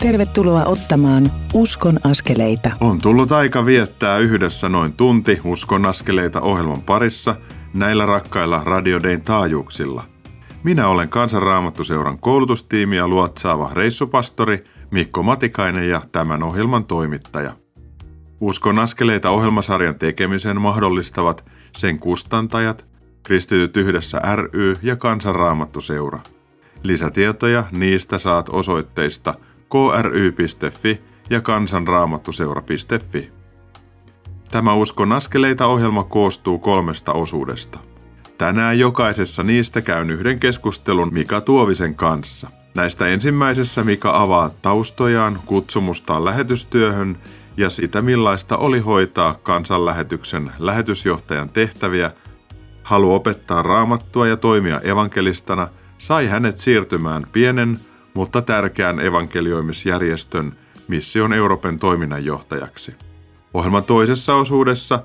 Tervetuloa ottamaan Uskon askeleita. On tullut aika viettää yhdessä noin tunti Uskon askeleita ohjelman parissa näillä rakkailla radiodein taajuuksilla. Minä olen Kansanraamattuseuran koulutustiimiä luotsaava reissupastori Mikko Matikainen ja tämän ohjelman toimittaja. Uskon askeleita ohjelmasarjan tekemisen mahdollistavat sen kustantajat, Kristityt yhdessä ry ja Kansanraamattuseura. Lisätietoja niistä saat osoitteista – kry.fi ja kansanraamattuseura.fi. Tämä Uskon askeleita ohjelma koostuu kolmesta osuudesta. Tänään jokaisessa niistä käyn yhden keskustelun Mika Tuovisen kanssa. Näistä ensimmäisessä Mika avaa taustojaan, kutsumustaan lähetystyöhön ja sitä millaista oli hoitaa kansanlähetyksen lähetysjohtajan tehtäviä, halu opettaa raamattua ja toimia evankelistana sai hänet siirtymään pienen mutta tärkeän evankelioimisjärjestön Mission Euroopan toiminnanjohtajaksi. Ohjelman toisessa osuudessa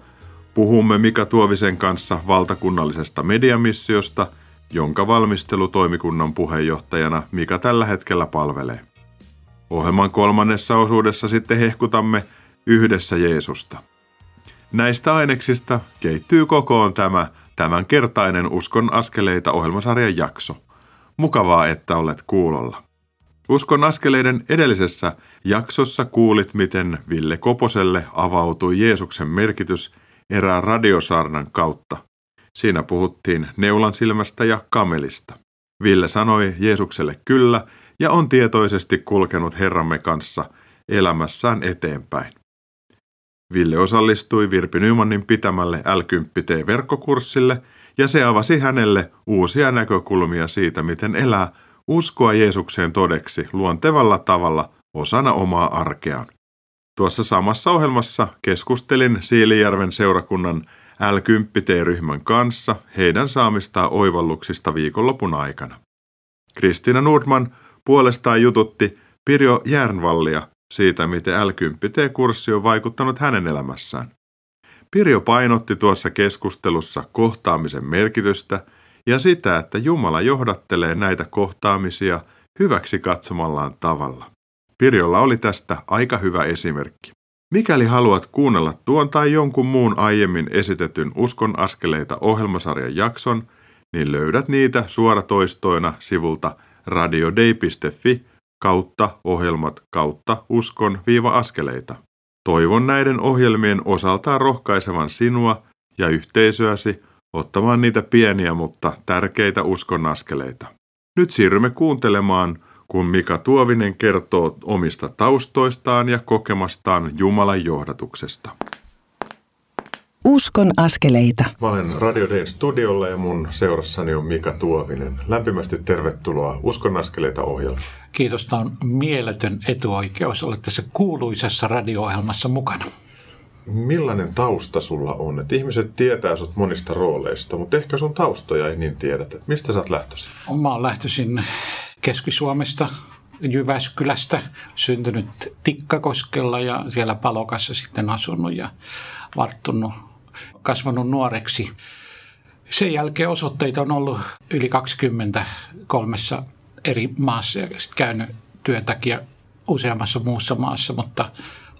puhumme Mika Tuovisen kanssa valtakunnallisesta mediamissiosta, jonka valmistelu toimikunnan puheenjohtajana Mika tällä hetkellä palvelee. Ohjelman kolmannessa osuudessa sitten hehkutamme yhdessä Jeesusta. Näistä aineksista keittyy kokoon tämä tämänkertainen Uskon askeleita ohjelmasarjan jakso. Mukavaa, että olet kuulolla. Uskon askeleiden edellisessä jaksossa kuulit, miten Ville Koposelle avautui Jeesuksen merkitys erään radiosaarnan kautta. Siinä puhuttiin neulan silmästä ja kamelista. Ville sanoi Jeesukselle kyllä ja on tietoisesti kulkenut Herramme kanssa elämässään eteenpäin. Ville osallistui Virpi Nymanin pitämälle l verkkokurssille ja se avasi hänelle uusia näkökulmia siitä, miten elää uskoa Jeesukseen todeksi luontevalla tavalla osana omaa arkeaan. Tuossa samassa ohjelmassa keskustelin Siilijärven seurakunnan l ryhmän kanssa heidän saamistaan oivalluksista viikonlopun aikana. Kristina Nordman puolestaan jututti Pirjo Järnvallia siitä, miten l kurssi on vaikuttanut hänen elämässään. Pirjo painotti tuossa keskustelussa kohtaamisen merkitystä – ja sitä, että Jumala johdattelee näitä kohtaamisia hyväksi katsomallaan tavalla. Pirjolla oli tästä aika hyvä esimerkki. Mikäli haluat kuunnella tuon tai jonkun muun aiemmin esitetyn Uskon askeleita ohjelmasarjan jakson, niin löydät niitä suoratoistoina sivulta radiodei.fi kautta ohjelmat kautta uskon-askeleita. Toivon näiden ohjelmien osaltaan rohkaisevan sinua ja yhteisöäsi ottamaan niitä pieniä, mutta tärkeitä uskonnaskeleita. Nyt siirrymme kuuntelemaan, kun Mika Tuovinen kertoo omista taustoistaan ja kokemastaan Jumalan johdatuksesta. Uskon askeleita. Mä olen Radio Dayn studiolla ja mun seurassani on Mika Tuovinen. Lämpimästi tervetuloa Uskon askeleita ohjelmaan. Kiitos, tämä on mieletön etuoikeus olla tässä kuuluisessa radio-ohjelmassa mukana millainen tausta sulla on? Et ihmiset tietää sut monista rooleista, mutta ehkä sun taustoja ei niin tiedetä. Mistä sä oot lähtöisin? Mä oon lähtöisin Keski-Suomesta, Jyväskylästä, syntynyt Tikkakoskella ja siellä Palokassa sitten asunut ja varttunut, kasvanut nuoreksi. Sen jälkeen osoitteita on ollut yli 20 kolmessa eri maassa ja käynyt työtakia useammassa muussa maassa, mutta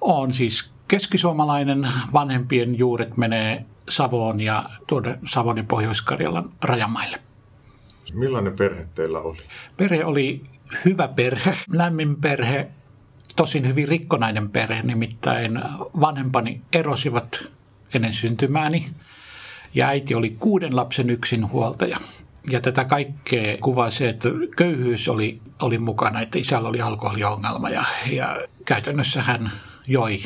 on siis keskisuomalainen vanhempien juuret menee Savoon ja tuonne Savon ja Pohjois-Karjalan rajamaille. Millainen perhe teillä oli? Perhe oli hyvä perhe, lämmin perhe, tosin hyvin rikkonainen perhe, nimittäin vanhempani erosivat ennen syntymääni ja äiti oli kuuden lapsen yksinhuoltaja. Ja tätä kaikkea kuvaa se, että köyhyys oli, oli mukana, että isällä oli alkoholiongelma ja, ja käytännössä hän joi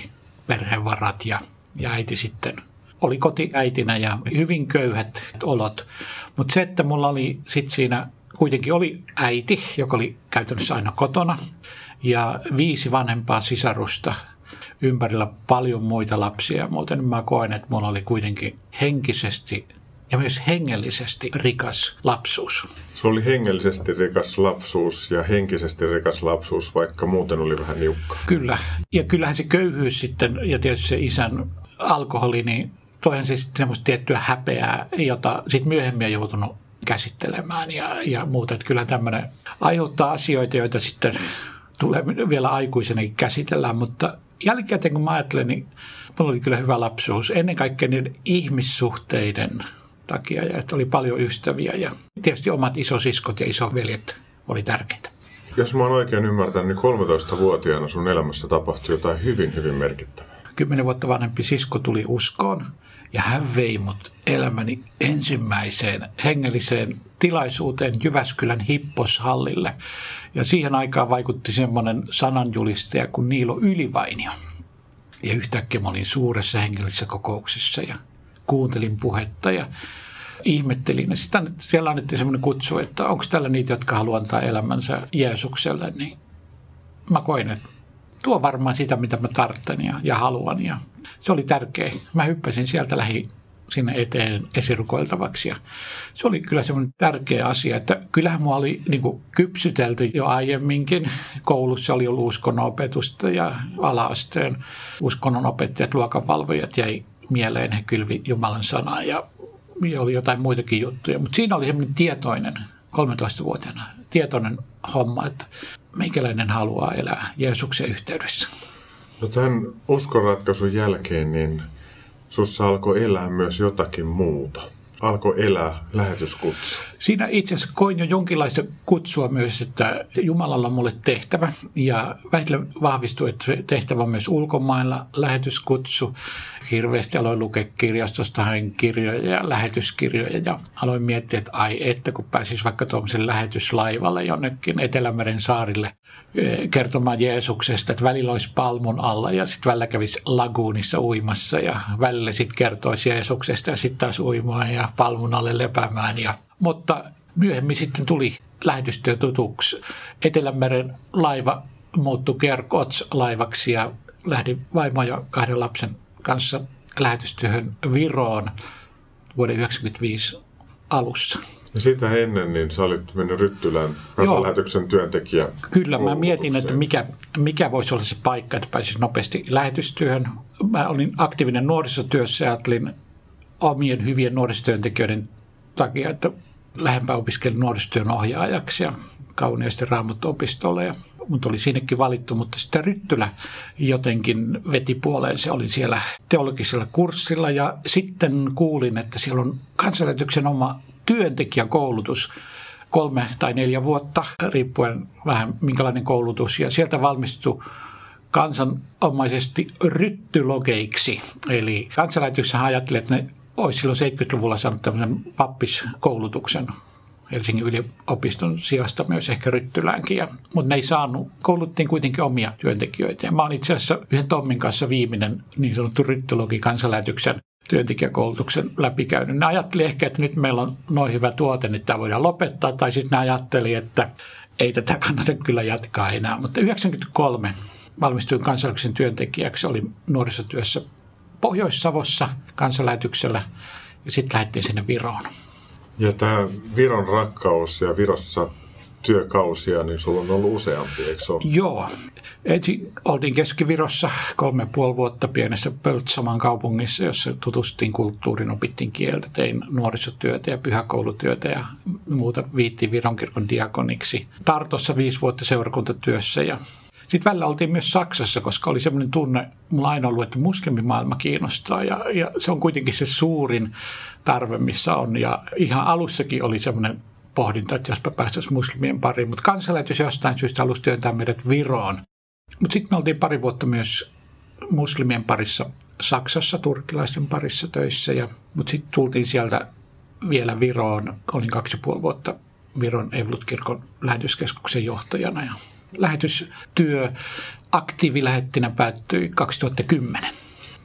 perhevarat ja, ja äiti sitten oli kotiäitinä ja hyvin köyhät olot. Mutta se, että mulla oli sitten siinä kuitenkin oli äiti, joka oli käytännössä aina kotona ja viisi vanhempaa sisarusta ympärillä paljon muita lapsia. Muuten mä koen, että mulla oli kuitenkin henkisesti ja myös hengellisesti rikas lapsuus. Se oli hengellisesti rikas lapsuus ja henkisesti rikas lapsuus, vaikka muuten oli vähän niukka. Kyllä. Ja kyllähän se köyhyys sitten ja tietysti se isän alkoholi, niin toihan se sitten semmoista tiettyä häpeää, jota sitten myöhemmin on joutunut käsittelemään ja, ja muuta. Että kyllä tämmöinen aiheuttaa asioita, joita sitten tulee vielä aikuisenakin käsitellään, mutta jälkikäteen kun mä ajattelen, niin mulla oli kyllä hyvä lapsuus. Ennen kaikkea niiden ihmissuhteiden takia ja että oli paljon ystäviä ja tietysti omat isosiskot ja isoveljet oli tärkeitä. Jos mä oon oikein ymmärtänyt, niin 13-vuotiaana sun elämässä tapahtui jotain hyvin, hyvin merkittävää. Kymmenen vuotta vanhempi sisko tuli uskoon ja hän vei mut elämäni ensimmäiseen hengelliseen tilaisuuteen Jyväskylän hipposhallille. Ja siihen aikaan vaikutti semmoinen sananjulistaja kuin Niilo Ylivainio. Ja yhtäkkiä mä olin suuressa hengellisessä kokouksessa ja kuuntelin puhetta ja ihmettelin. Sitten siellä annettiin semmoinen kutsu, että onko täällä niitä, jotka haluaa antaa elämänsä Jeesukselle. Niin mä koin, että tuo varmaan sitä, mitä mä tarvitsen ja, ja haluan. Ja se oli tärkeä. Mä hyppäsin sieltä lähi sinne eteen esirukoiltavaksi. Ja se oli kyllä semmoinen tärkeä asia, että kyllähän mua oli niin kuin, kypsytelty jo aiemminkin. Koulussa oli ollut uskonnonopetusta ja alaasteen uskonnonopettajat, luokanvalvojat jäi mieleen, he kylvi Jumalan sanaa ja, oli jotain muitakin juttuja. Mutta siinä oli semmoinen tietoinen, 13-vuotiaana, tietoinen homma, että meikäläinen haluaa elää Jeesuksen yhteydessä. No tämän uskonratkaisun jälkeen niin sussa alkoi elää myös jotakin muuta. Alkoi elää lähetyskutsu. Siinä itse asiassa koin jo jonkinlaista kutsua myös, että Jumalalla on mulle tehtävä. Ja vähitellen vahvistui, että se tehtävä on myös ulkomailla lähetyskutsu. Hirveästi aloin lukea kirjastosta, hain kirjoja ja lähetyskirjoja ja aloin miettiä, että ai että kun pääsis vaikka tuommoisen lähetyslaivalle jonnekin Etelämeren saarille kertomaan Jeesuksesta, että välillä olisi palmun alla ja sitten välillä kävisi laguunissa uimassa ja välillä sitten kertoisi Jeesuksesta ja sitten taas uimaa ja palmun alle lepäämään. Ja, mutta myöhemmin sitten tuli lähetystyö tutuksi. Etelämeren laiva muuttui Kerkots-laivaksi ja lähdin vaimon ja kahden lapsen kanssa lähetystyöhön Viroon vuoden 1995 alussa. Ja sitä ennen niin sä olit mennyt Ryttylän kansanlähetyksen työntekijä. Kyllä, mä mietin, että mikä, mikä voisi olla se paikka, että pääsisi nopeasti lähetystyöhön. Mä olin aktiivinen nuorisotyössä ja ajattelin omien hyvien nuorisotyöntekijöiden takia, että lähempää opiskelin nuorisotyön ohjaajaksi ja kauniisti raamattu-opistolle. Ja mut oli sinnekin valittu, mutta sitten Ryttylä jotenkin veti puoleen. Se oli siellä teologisella kurssilla ja sitten kuulin, että siellä on kansanlähetyksen oma työntekijäkoulutus kolme tai neljä vuotta, riippuen vähän minkälainen koulutus. Ja sieltä valmistui kansanomaisesti ryttylogeiksi. Eli kansanlähetyksessä ajattelee, että ne olisi silloin 70-luvulla saanut tämmöisen pappiskoulutuksen Helsingin yliopiston sijasta myös ehkä Ryttyläänkin. Ja, mutta ne ei saanut. Kouluttiin kuitenkin omia työntekijöitä. Ja mä olen itse asiassa yhden Tommin kanssa viimeinen niin sanottu ryttylogi kansanlähetyksen työntekijäkoulutuksen läpikäynyt. Ne ajatteli ehkä, että nyt meillä on noin hyvä tuote, niin tämä voidaan lopettaa. Tai sitten ne ajatteli, että ei tätä kannata kyllä jatkaa enää. Mutta 1993 valmistuin kansallisuuden työntekijäksi, oli nuorisotyössä Pohjois-Savossa kansanlähetyksellä ja sitten lähdettiin sinne Viroon. Ja tämä Viron rakkaus ja Virossa työkausia, niin sulla on ollut useampi, eikö se ole? Joo. Ensin oltiin Keskivirossa kolme ja puoli vuotta pienessä Pöltsaman kaupungissa, jossa tutustuttiin kulttuurin, opittiin kieltä, tein nuorisotyötä ja pyhäkoulutyötä ja muuta viittiin Viron kirkon diakoniksi. Tartossa viisi vuotta seurakuntatyössä ja sitten välillä oltiin myös Saksassa, koska oli semmoinen tunne, mulla aina ollut, että muslimimaailma kiinnostaa ja, ja se on kuitenkin se suurin tarve, missä on. Ja ihan alussakin oli semmoinen pohdinta, että jospa päästäisiin muslimien pariin, mutta kansanlähetys jostain syystä halusi työntää meidät Viroon. Mutta sitten me oltiin pari vuotta myös muslimien parissa Saksassa, turkkilaisten parissa töissä, ja, mutta sitten tultiin sieltä vielä Viroon. Olin kaksi ja puoli vuotta Viron Evlut-kirkon lähetyskeskuksen johtajana ja lähetystyö aktiivilähettinä päättyi 2010.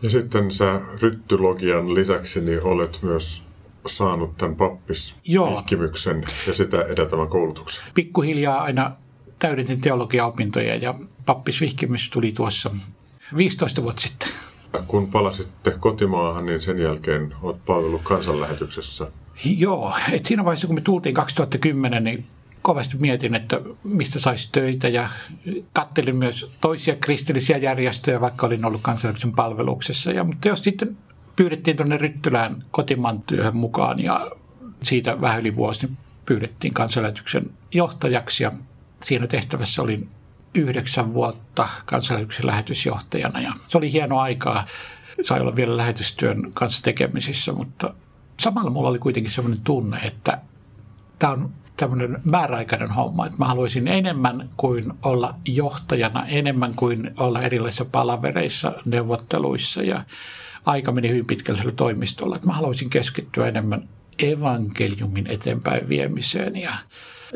Ja sitten sä ryttylogian lisäksi niin olet myös saanut tämän pappisvihkimyksen ja sitä edeltävän koulutuksen? Pikkuhiljaa aina täydentin teologiaopintoja ja pappisvihkimys tuli tuossa 15 vuotta sitten. Kun palasitte kotimaahan, niin sen jälkeen olet palvellut kansanlähetyksessä. Joo, et siinä vaiheessa kun me tultiin 2010, niin kovasti mietin, että mistä saisi töitä ja kattelin myös toisia kristillisiä järjestöjä, vaikka olin ollut kansainvälisen palveluksessa. Ja, mutta jos sitten pyydettiin tuonne Ryttylään kotimaan työhön mukaan ja siitä vähän yli vuosi niin pyydettiin kansanlähetyksen johtajaksi ja siinä tehtävässä olin yhdeksän vuotta kansanlähetyksen lähetysjohtajana ja se oli hieno aikaa. Sai olla vielä lähetystyön kanssa tekemisissä, mutta samalla mulla oli kuitenkin sellainen tunne, että tämä on tämmöinen määräaikainen homma, että mä haluaisin enemmän kuin olla johtajana, enemmän kuin olla erilaisissa palavereissa, neuvotteluissa ja aika meni hyvin pitkälle sillä toimistolla. Että mä haluaisin keskittyä enemmän evankeliumin eteenpäin viemiseen ja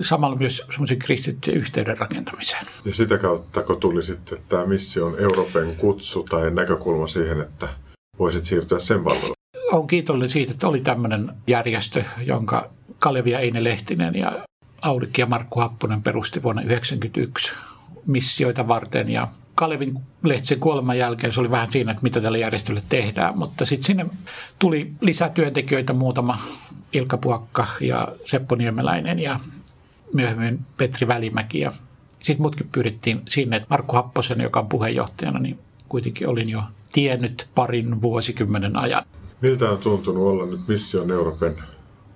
samalla myös semmoisen kristittyjen yhteyden rakentamiseen. Ja sitä kautta, kun tuli sitten tämä mission Euroopan kutsu tai näkökulma siihen, että voisit siirtyä sen palveluun? Olen kiitollinen siitä, että oli tämmöinen järjestö, jonka Kalevi ja Eine Lehtinen ja Aulikki ja Markku Happonen perusti vuonna 1991 missioita varten. Ja Kalevin Lehtisen kuoleman jälkeen se oli vähän siinä, että mitä tällä järjestölle tehdään, mutta sitten sinne tuli lisää työntekijöitä, muutama Ilkka Puokka ja Seppo Niemeläinen ja myöhemmin Petri Välimäki. Ja sitten mutkin pyydettiin sinne, että Markku Happosen, joka on puheenjohtajana, niin kuitenkin olin jo tiennyt parin vuosikymmenen ajan. Miltä on tuntunut olla nyt Mission Euroopan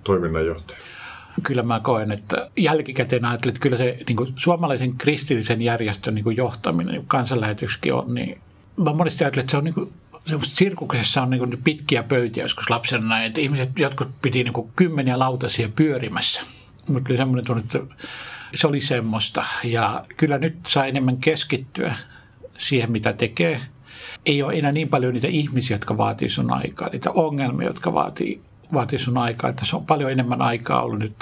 toiminnanjohtaja? Kyllä mä koen, että jälkikäteen ajattelin, että kyllä se niin kuin suomalaisen kristillisen järjestön niin kuin johtaminen, niin kansanlähetyskin on, niin mä monesti ajattelen, että se on niin kuin semmoista sirkuksessa on niin pitkiä pöytiä joskus lapsena näin, että ihmiset jotkut piti niin kymmeniä lautasia pyörimässä. Mutta oli semmoinen tunne, että se oli semmoista. Ja kyllä nyt saa enemmän keskittyä siihen, mitä tekee. Ei ole enää niin paljon niitä ihmisiä, jotka vaatii sun aikaa, niitä ongelmia, jotka vaatii vaatii sun aikaa. Että se on paljon enemmän aikaa ollut nyt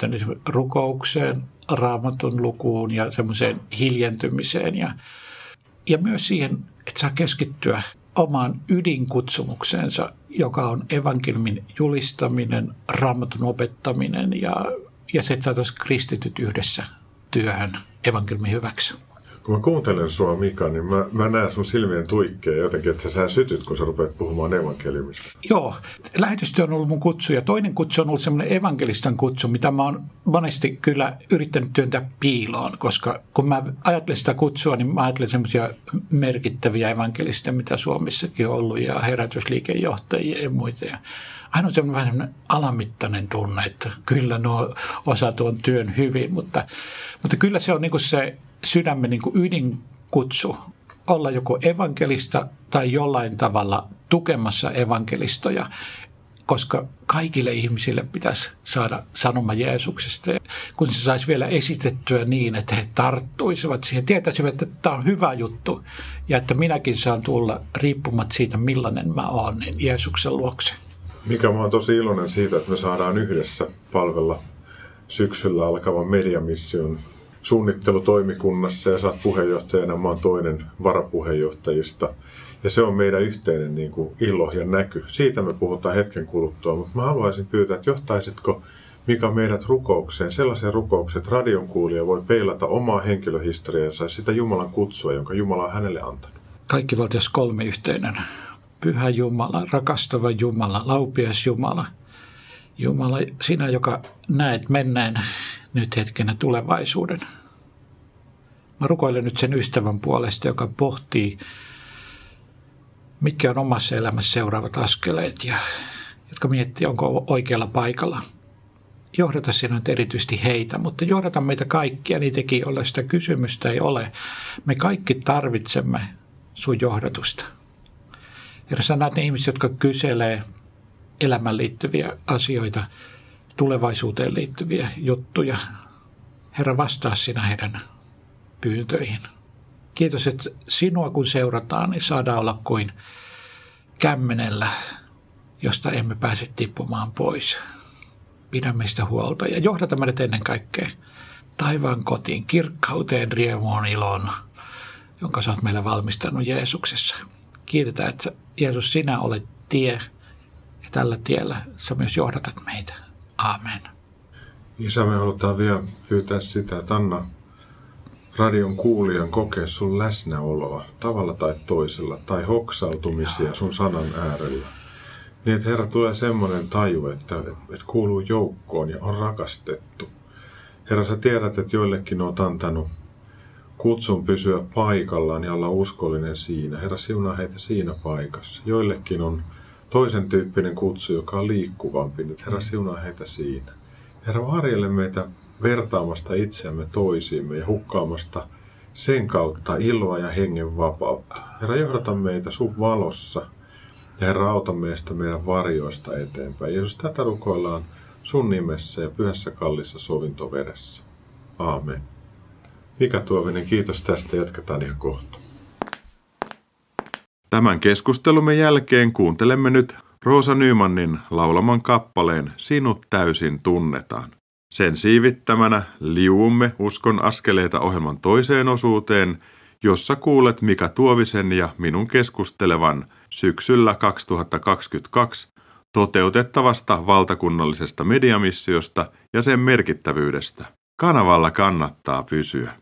rukoukseen, raamatun lukuun ja semmoiseen hiljentymiseen ja, ja myös siihen, että saa keskittyä omaan ydinkutsumukseensa, joka on evankeliumin julistaminen, raamatun opettaminen ja, ja se, että saataisiin kristityt yhdessä työhön evankeliumin hyväksi kun mä kuuntelen sua Mika, niin mä, mä näen sun silmien tuikkeja jotenkin, että sä sytyt, kun sä rupeat puhumaan evankeliumista. Joo, lähetystyö on ollut mun kutsu ja toinen kutsu on ollut semmoinen evankelistan kutsu, mitä mä oon monesti kyllä yrittänyt työntää piiloon, koska kun mä ajattelen sitä kutsua, niin mä ajattelen semmoisia merkittäviä evankelisteja, mitä Suomessakin on ollut ja herätysliikejohtajia ja muita. Ja aina on semmoinen vähän semmoinen alamittainen tunne, että kyllä nuo osaa tuon työn hyvin, mutta, mutta kyllä se on niin kuin se sydämen niin kuin ydinkutsu olla joko evankelista tai jollain tavalla tukemassa evankelistoja, koska kaikille ihmisille pitäisi saada sanoma Jeesuksesta. Kun se saisi vielä esitettyä niin, että he tarttuisivat siihen, tietäisivät, että tämä on hyvä juttu ja että minäkin saan tulla riippumatta siitä, millainen mä oon, niin Jeesuksen luokse. Mikä mä oon tosi iloinen siitä, että me saadaan yhdessä palvella syksyllä alkavan mediamission suunnittelutoimikunnassa ja oot puheenjohtajana, mä oon toinen varapuheenjohtajista. Ja se on meidän yhteinen niin kuin, ilo ja näky. Siitä me puhutaan hetken kuluttua, mutta mä haluaisin pyytää, että johtaisitko mikä meidät rukoukseen, sellaisen rukouksen, että radion kuulija voi peilata omaa henkilöhistoriansa ja sitä Jumalan kutsua, jonka Jumala on hänelle antanut. Kaikki valtias kolme yhteinen. Pyhä Jumala, rakastava Jumala, laupias Jumala. Jumala, sinä, joka näet menneen nyt hetkenä tulevaisuuden. Mä rukoilen nyt sen ystävän puolesta, joka pohtii, mitkä on omassa elämässä seuraavat askeleet ja jotka miettii, onko oikealla paikalla. Johdata sinä nyt erityisesti heitä, mutta johdata meitä kaikkia, niitäkin, joilla sitä kysymystä ei ole. Me kaikki tarvitsemme sun johdatusta. Herra, sä näet ne ihmiset, jotka kyselee elämään liittyviä asioita, tulevaisuuteen liittyviä juttuja. Herra, vastaa sinä heidän pyyntöihin. Kiitos, että sinua kun seurataan, niin saadaan olla kuin kämmenellä, josta emme pääse tippumaan pois. Pidä meistä huolta ja johdata meidät ennen kaikkea taivaan kotiin, kirkkauteen, riemuun, iloon, jonka sä oot meille valmistanut Jeesuksessa. Kiitetään, että Jeesus, sinä olet tie ja tällä tiellä sä myös johdatat meitä. Amen. Isä, me halutaan vielä pyytää sitä, että anna radion kuulijan kokea sun läsnäoloa tavalla tai toisella, tai hoksautumisia sun sanan äärellä. Niin, että Herra tulee semmoinen taju, että, että kuuluu joukkoon ja on rakastettu. Herra, sä tiedät, että joillekin oot antanut kutsun pysyä paikallaan ja olla uskollinen siinä. Herra, siunaa heitä siinä paikassa. Joillekin on toisen tyyppinen kutsu, joka on liikkuvampi nyt. Herra, siunaa heitä siinä. Herra, varjelle meitä vertaamasta itseämme toisiimme ja hukkaamasta sen kautta iloa ja hengen vapautta. Herra, johdata meitä sun valossa ja Herra, auta meistä meidän varjoista eteenpäin. Jeesus, tätä rukoillaan sun nimessä ja pyhässä kallissa sovintoveressä. Aamen. Mika Tuovinen, kiitos tästä. Jatketaan ihan kohta. Tämän keskustelumme jälkeen kuuntelemme nyt Roosa Nymanin laulaman kappaleen Sinut täysin tunnetaan. Sen siivittämänä liuumme Uskon askeleita ohjelman toiseen osuuteen, jossa kuulet Mika Tuovisen ja minun keskustelevan syksyllä 2022 toteutettavasta valtakunnallisesta mediamissiosta ja sen merkittävyydestä. Kanavalla kannattaa pysyä.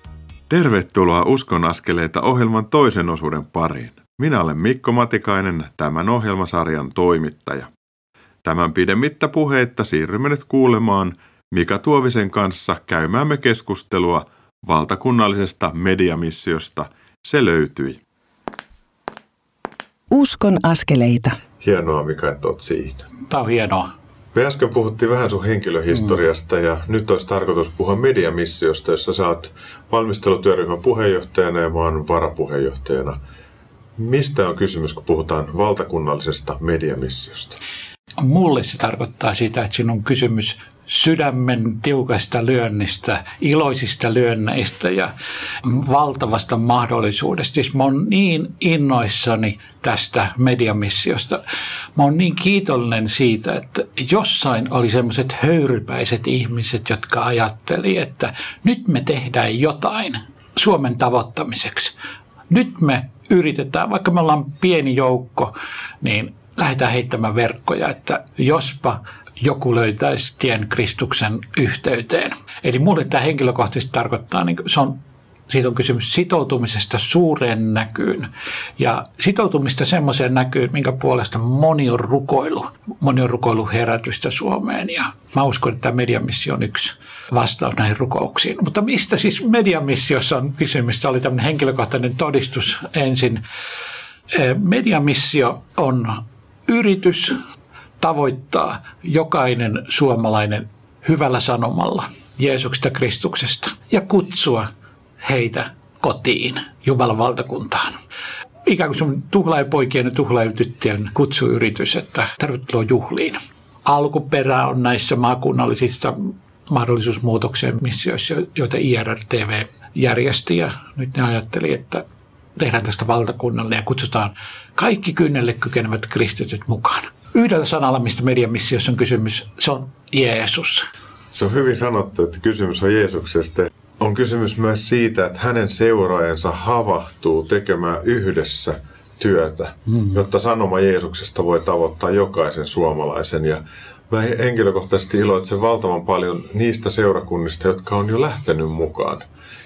Tervetuloa Uskon askeleita ohjelman toisen osuuden pariin. Minä olen Mikko Matikainen, tämän ohjelmasarjan toimittaja. Tämän pidemmittä puheitta siirrymme nyt kuulemaan Mika Tuovisen kanssa käymäämme keskustelua valtakunnallisesta mediamissiosta. Se löytyi. Uskon askeleita. Hienoa Mika, että olet siinä. Tämä on hienoa. Me äsken puhuttiin vähän sun henkilöhistoriasta mm. ja nyt olisi tarkoitus puhua mediamissiosta, jossa sä oot valmistelutyöryhmän puheenjohtajana ja oon varapuheenjohtajana. Mistä on kysymys, kun puhutaan valtakunnallisesta mediamissiosta? Mulle se tarkoittaa sitä, että siinä on kysymys sydämen tiukasta lyönnistä, iloisista lyönneistä ja valtavasta mahdollisuudesta. Siis mä oon niin innoissani tästä mediamissiosta. Mä oon niin kiitollinen siitä, että jossain oli semmoiset höyrypäiset ihmiset, jotka ajatteli, että nyt me tehdään jotain Suomen tavoittamiseksi. Nyt me yritetään, vaikka me ollaan pieni joukko, niin lähdetään heittämään verkkoja, että jospa joku löytäisi tien Kristuksen yhteyteen. Eli mulle tämä henkilökohtaisesti tarkoittaa, niin se on siitä on kysymys sitoutumisesta suureen näkyyn ja sitoutumista semmoiseen näkyyn, minkä puolesta moni on rukoilu. Moni on rukoilu herätystä Suomeen ja mä uskon, että tämä mediamissio on yksi vastaus näihin rukouksiin. Mutta mistä siis mediamissiossa on kysymys? Tämä oli tämmöinen henkilökohtainen todistus ensin. Mediamissio on yritys tavoittaa jokainen suomalainen hyvällä sanomalla Jeesuksesta Kristuksesta ja kutsua heitä kotiin Jumalan valtakuntaan. Ikään kuin sun tuhlaajapoikien ja tuhlaajatyttöjen kutsuyritys, että tervetuloa juhliin. Alkuperä on näissä maakunnallisissa mahdollisuusmuutoksien missioissa, joita IRTV järjesti ja nyt ne ajatteli, että tehdään tästä valtakunnalle ja kutsutaan kaikki kynnelle kykenevät kristityt mukaan. Yhdellä sanalla, mistä mediamissiossa on kysymys, se on Jeesus. Se on hyvin sanottu, että kysymys on Jeesuksesta. On kysymys myös siitä, että hänen seuraajansa havahtuu tekemään yhdessä työtä, mm. jotta sanoma Jeesuksesta voi tavoittaa jokaisen suomalaisen. Ja mä henkilökohtaisesti iloitsen valtavan paljon niistä seurakunnista, jotka on jo lähtenyt mukaan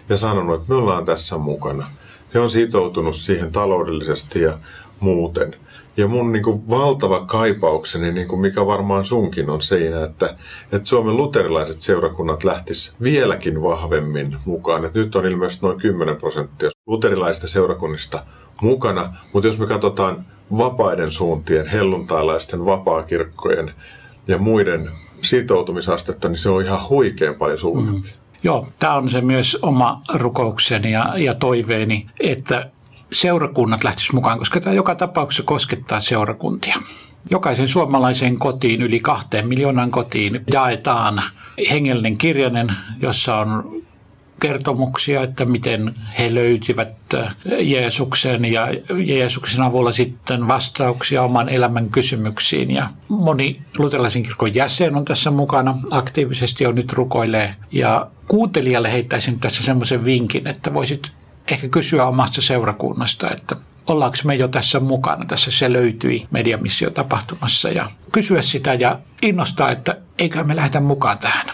ja sanonut, että me ollaan tässä mukana. He on sitoutunut siihen taloudellisesti ja muuten. Ja mun niin kuin valtava kaipaukseni, niin kuin mikä varmaan sunkin on siinä, että, että Suomen luterilaiset seurakunnat lähtis vieläkin vahvemmin mukaan. Että nyt on ilmeisesti noin 10 prosenttia luterilaisista seurakunnista mukana, mutta jos me katsotaan vapaiden suuntien, helluntailaisten vapaakirkkojen ja muiden sitoutumisastetta, niin se on ihan huikean paljon suurempi. Mm. Joo, tämä on se myös oma rukoukseni ja, ja toiveeni, että seurakunnat lähtisivät mukaan, koska tämä joka tapauksessa koskettaa seurakuntia. Jokaisen suomalaisen kotiin, yli kahteen miljoonan kotiin, jaetaan hengellinen kirjainen, jossa on kertomuksia, että miten he löytivät Jeesuksen ja Jeesuksen avulla sitten vastauksia oman elämän kysymyksiin. Ja moni luterilaisen kirkon jäsen on tässä mukana aktiivisesti on nyt rukoilee. Ja kuuntelijalle heittäisin tässä semmoisen vinkin, että voisit ehkä kysyä omasta seurakunnasta, että ollaanko me jo tässä mukana. Tässä se löytyi mediamissio-tapahtumassa ja kysyä sitä ja innostaa, että eikö me lähdetä mukaan tähän.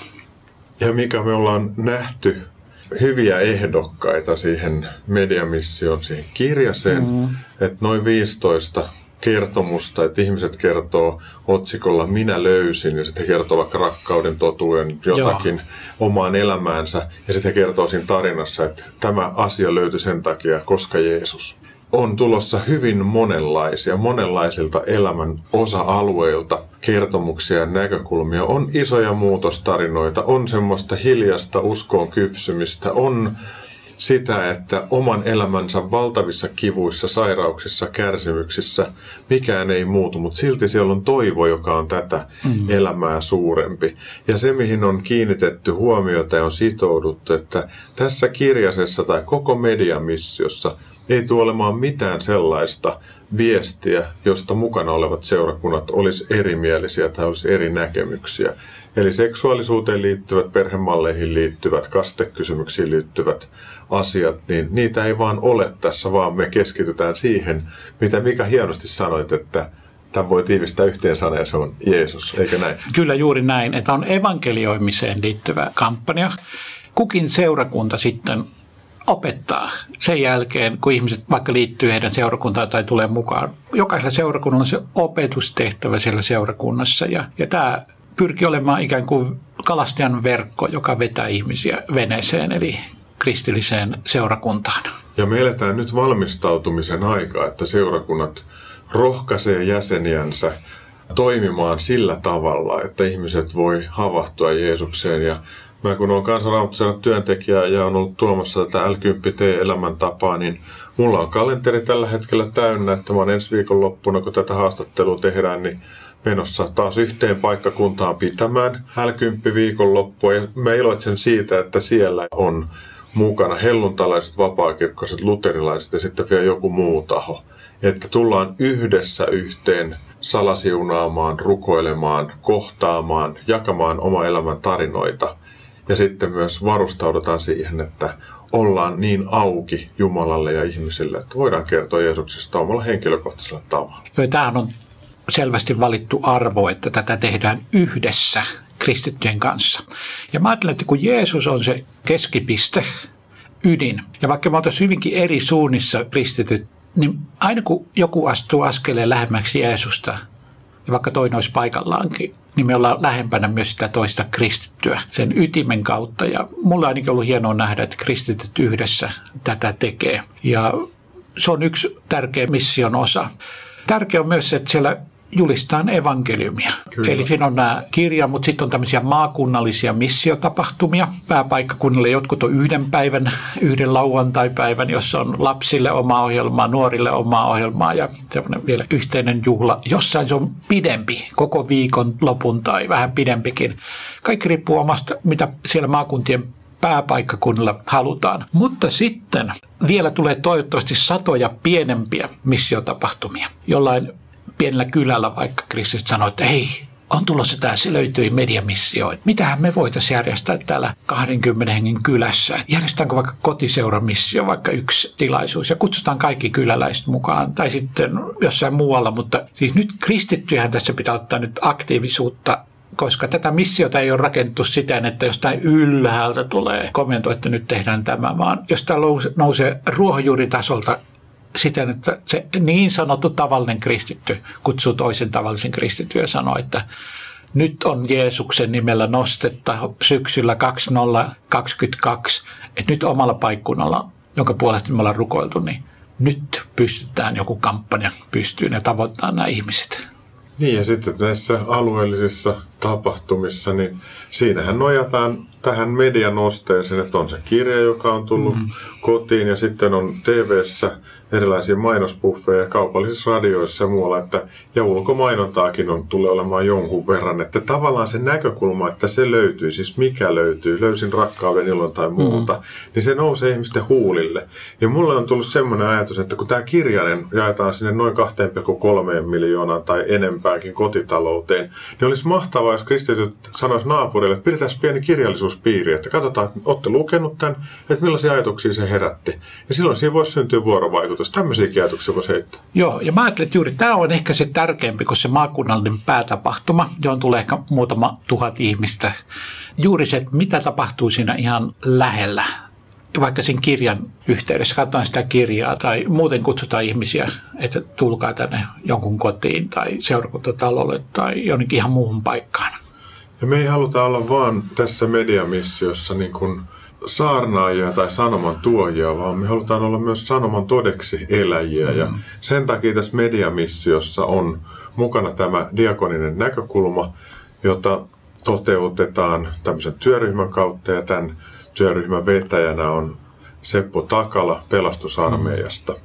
Ja mikä me ollaan nähty hyviä ehdokkaita siihen mediamissioon, siihen kirjaseen, mm. että noin 15 kertomusta, että ihmiset kertoo otsikolla Minä löysin ja sitten he kertoo vaikka rakkauden, totuuden, jotakin Joo. omaan elämäänsä ja sitten he kertoo siinä tarinassa, että tämä asia löytyi sen takia, koska Jeesus on tulossa hyvin monenlaisia, monenlaisilta elämän osa-alueilta kertomuksia ja näkökulmia. On isoja muutostarinoita, on semmoista hiljasta uskoon kypsymistä, on sitä, että oman elämänsä valtavissa kivuissa, sairauksissa, kärsimyksissä mikään ei muutu, mutta silti siellä on toivo, joka on tätä mm. elämää suurempi. Ja se, mihin on kiinnitetty huomiota ja on sitouduttu, että tässä kirjasessa tai koko mediamissiossa – ei tule olemaan mitään sellaista viestiä, josta mukana olevat seurakunnat olisi erimielisiä tai olisi eri näkemyksiä. Eli seksuaalisuuteen liittyvät, perhemalleihin liittyvät, kastekysymyksiin liittyvät asiat, niin niitä ei vaan ole tässä, vaan me keskitytään siihen, mitä Mika hienosti sanoit, että Tämä voi tiivistää yhteen sana ja se on Jeesus, eikö näin? Kyllä juuri näin, että on evankelioimiseen liittyvä kampanja. Kukin seurakunta sitten opettaa sen jälkeen, kun ihmiset vaikka liittyy heidän seurakuntaan tai tulee mukaan. Jokaisella seurakunnalla on se opetustehtävä siellä seurakunnassa ja, ja tämä pyrkii olemaan ikään kuin kalastajan verkko, joka vetää ihmisiä veneeseen, eli kristilliseen seurakuntaan. Ja me eletään nyt valmistautumisen aikaa, että seurakunnat rohkaisee jäseniänsä toimimaan sillä tavalla, että ihmiset voi havahtua Jeesukseen ja Mä kun olen kansanraamattuna työntekijä ja on ollut tuomassa tätä L10T-elämäntapaa, niin mulla on kalenteri tällä hetkellä täynnä, että mä ensi viikon loppuna, kun tätä haastattelua tehdään, niin menossa taas yhteen paikkakuntaan pitämään L10 viikonloppua. Ja mä iloitsen siitä, että siellä on mukana helluntalaiset, vapaakirkkoiset, luterilaiset ja sitten vielä joku muu taho. Että tullaan yhdessä yhteen salasiunaamaan, rukoilemaan, kohtaamaan, jakamaan oma elämän tarinoita – ja sitten myös varustaudutaan siihen, että ollaan niin auki Jumalalle ja ihmisille, että voidaan kertoa Jeesuksesta omalla henkilökohtaisella tavalla. Joo, tämähän on selvästi valittu arvo, että tätä tehdään yhdessä kristittyjen kanssa. Ja mä ajattelen, että kun Jeesus on se keskipiste, ydin, ja vaikka me oltaisiin hyvinkin eri suunnissa kristityt, niin aina kun joku astuu askeleen lähemmäksi Jeesusta, ja vaikka toinen olisi paikallaankin, niin me ollaan lähempänä myös sitä toista kristittyä sen ytimen kautta. Ja mulla on ainakin ollut hienoa nähdä, että kristityt yhdessä tätä tekee. Ja se on yksi tärkeä mission osa. Tärkeä on myös se, että siellä julistaan evankeliumia. Kyllä. Eli siinä on nämä kirja, mutta sitten on tämmöisiä maakunnallisia missiotapahtumia pääpaikkakunnille. Jotkut on yhden päivän, yhden lauantai-päivän, jossa on lapsille oma ohjelmaa, nuorille oma ohjelmaa ja semmoinen vielä yhteinen juhla. Jossain se on pidempi, koko viikon lopun tai vähän pidempikin. Kaikki riippuu omasta, mitä siellä maakuntien pääpaikkakunnilla halutaan. Mutta sitten vielä tulee toivottavasti satoja pienempiä missiotapahtumia. Jollain pienellä kylällä vaikka kristit sanoi, että hei, on tulossa tämä, se löytyi mediamissio. Mitähän me voitaisiin järjestää täällä 20 hengen kylässä? Järjestetäänkö vaikka kotiseuramissio, vaikka yksi tilaisuus ja kutsutaan kaikki kyläläiset mukaan tai sitten jossain muualla. Mutta siis nyt kristittyjähän tässä pitää ottaa nyt aktiivisuutta koska tätä missiota ei ole rakennettu siten, että jostain ylhäältä tulee komento, että nyt tehdään tämä, vaan jos tämä nousee ruohonjuuritasolta siten, että se niin sanottu tavallinen kristitty kutsuu toisen tavallisen kristitty ja sanoo, että nyt on Jeesuksen nimellä nostetta syksyllä 2022, että nyt omalla paikkunnalla, jonka puolesta me ollaan rukoiltu, niin nyt pystytään joku kampanja pystyyn ja tavoittaa nämä ihmiset. Niin ja sitten näissä alueellisissa tapahtumissa, niin siinähän nojataan tähän median osteeseen, että on se kirja, joka on tullut mm-hmm. kotiin ja sitten on tv erilaisia mainospuffeja kaupallisissa radioissa ja muualla, että, ja ulkomainontaakin on, tulee olemaan jonkun verran, että tavallaan se näkökulma, että se löytyy, siis mikä löytyy, löysin rakkauden ilon tai muuta, mm. niin se nousee ihmisten huulille. Ja mulle on tullut semmoinen ajatus, että kun tämä kirjainen jaetaan sinne noin 2,3 miljoonaa tai enempääkin kotitalouteen, niin olisi mahtavaa, jos kristityt sanois naapurille, että pidetään pieni kirjallisuuspiiri, että katsotaan, että olette lukenut tämän, että millaisia ajatuksia se herätti. Ja silloin siinä voisi syntyä vuorovaikutus. Tämmöisiäkin ajatuksia voisi heittää. Joo, ja mä ajattelen, että juuri tämä on ehkä se tärkeämpi kuin se maakunnallinen päätapahtuma, johon tulee ehkä muutama tuhat ihmistä. Juuri se, että mitä tapahtuu siinä ihan lähellä vaikka sen kirjan yhteydessä, katsotaan sitä kirjaa tai muuten kutsutaan ihmisiä, että tulkaa tänne jonkun kotiin tai seurakuntatalolle tai jonnekin ihan muuhun paikkaan. Ja me ei haluta olla vaan tässä mediamissiossa niin kuin saarnaajia tai sanoman tuojia, vaan me halutaan olla myös sanoman todeksi eläjiä. Mm. Ja sen takia tässä mediamissiossa on mukana tämä diakoninen näkökulma, jota toteutetaan tämmöisen työryhmän kautta ja tämän työryhmän vetäjänä on Seppo Takala pelastusarmeijasta.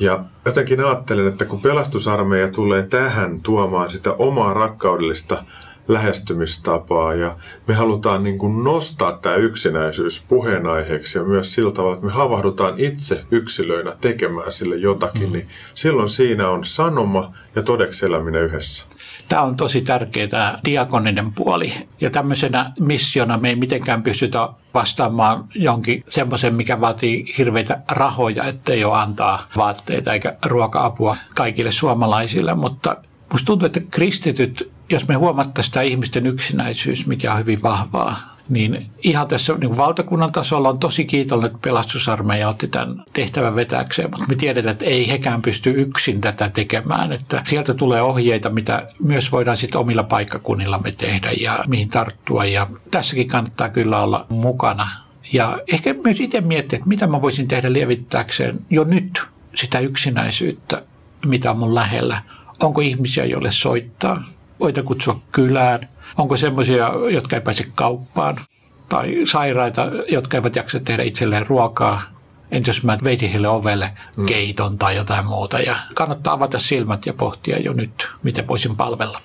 Ja jotenkin ajattelen, että kun pelastusarmeija tulee tähän tuomaan sitä omaa rakkaudellista lähestymistapaa ja me halutaan niin kuin nostaa tämä yksinäisyys puheenaiheeksi ja myös sillä tavalla, että me havahdutaan itse yksilöinä tekemään sille jotakin, mm. niin silloin siinä on sanoma ja todeksi eläminen yhdessä. Tämä on tosi tärkeä tämä diakoninen puoli ja tämmöisenä missiona me ei mitenkään pystytä vastaamaan jonkin semmoisen, mikä vaatii hirveitä rahoja, ettei ole antaa vaatteita eikä ruoka-apua kaikille suomalaisille, mutta Musta tuntuu, että kristityt, jos me huomattaisiin tämä ihmisten yksinäisyys, mikä on hyvin vahvaa, niin ihan tässä niin valtakunnan tasolla on tosi kiitollinen, että pelastusarmeija otti tämän tehtävän vetäkseen, mutta me tiedetään, että ei hekään pysty yksin tätä tekemään, että sieltä tulee ohjeita, mitä myös voidaan sitten omilla paikkakunnillamme tehdä ja mihin tarttua ja tässäkin kannattaa kyllä olla mukana. Ja ehkä myös itse miettiä, että mitä mä voisin tehdä lievittääkseen jo nyt sitä yksinäisyyttä, mitä on mun lähellä Onko ihmisiä, joille soittaa? Voita kutsua kylään? Onko semmoisia, jotka ei pääse kauppaan? Tai sairaita, jotka eivät jaksa tehdä itselleen ruokaa? Entä jos mä veitin heille ovelle mm. keiton tai jotain muuta? Ja kannattaa avata silmät ja pohtia jo nyt, miten voisin palvella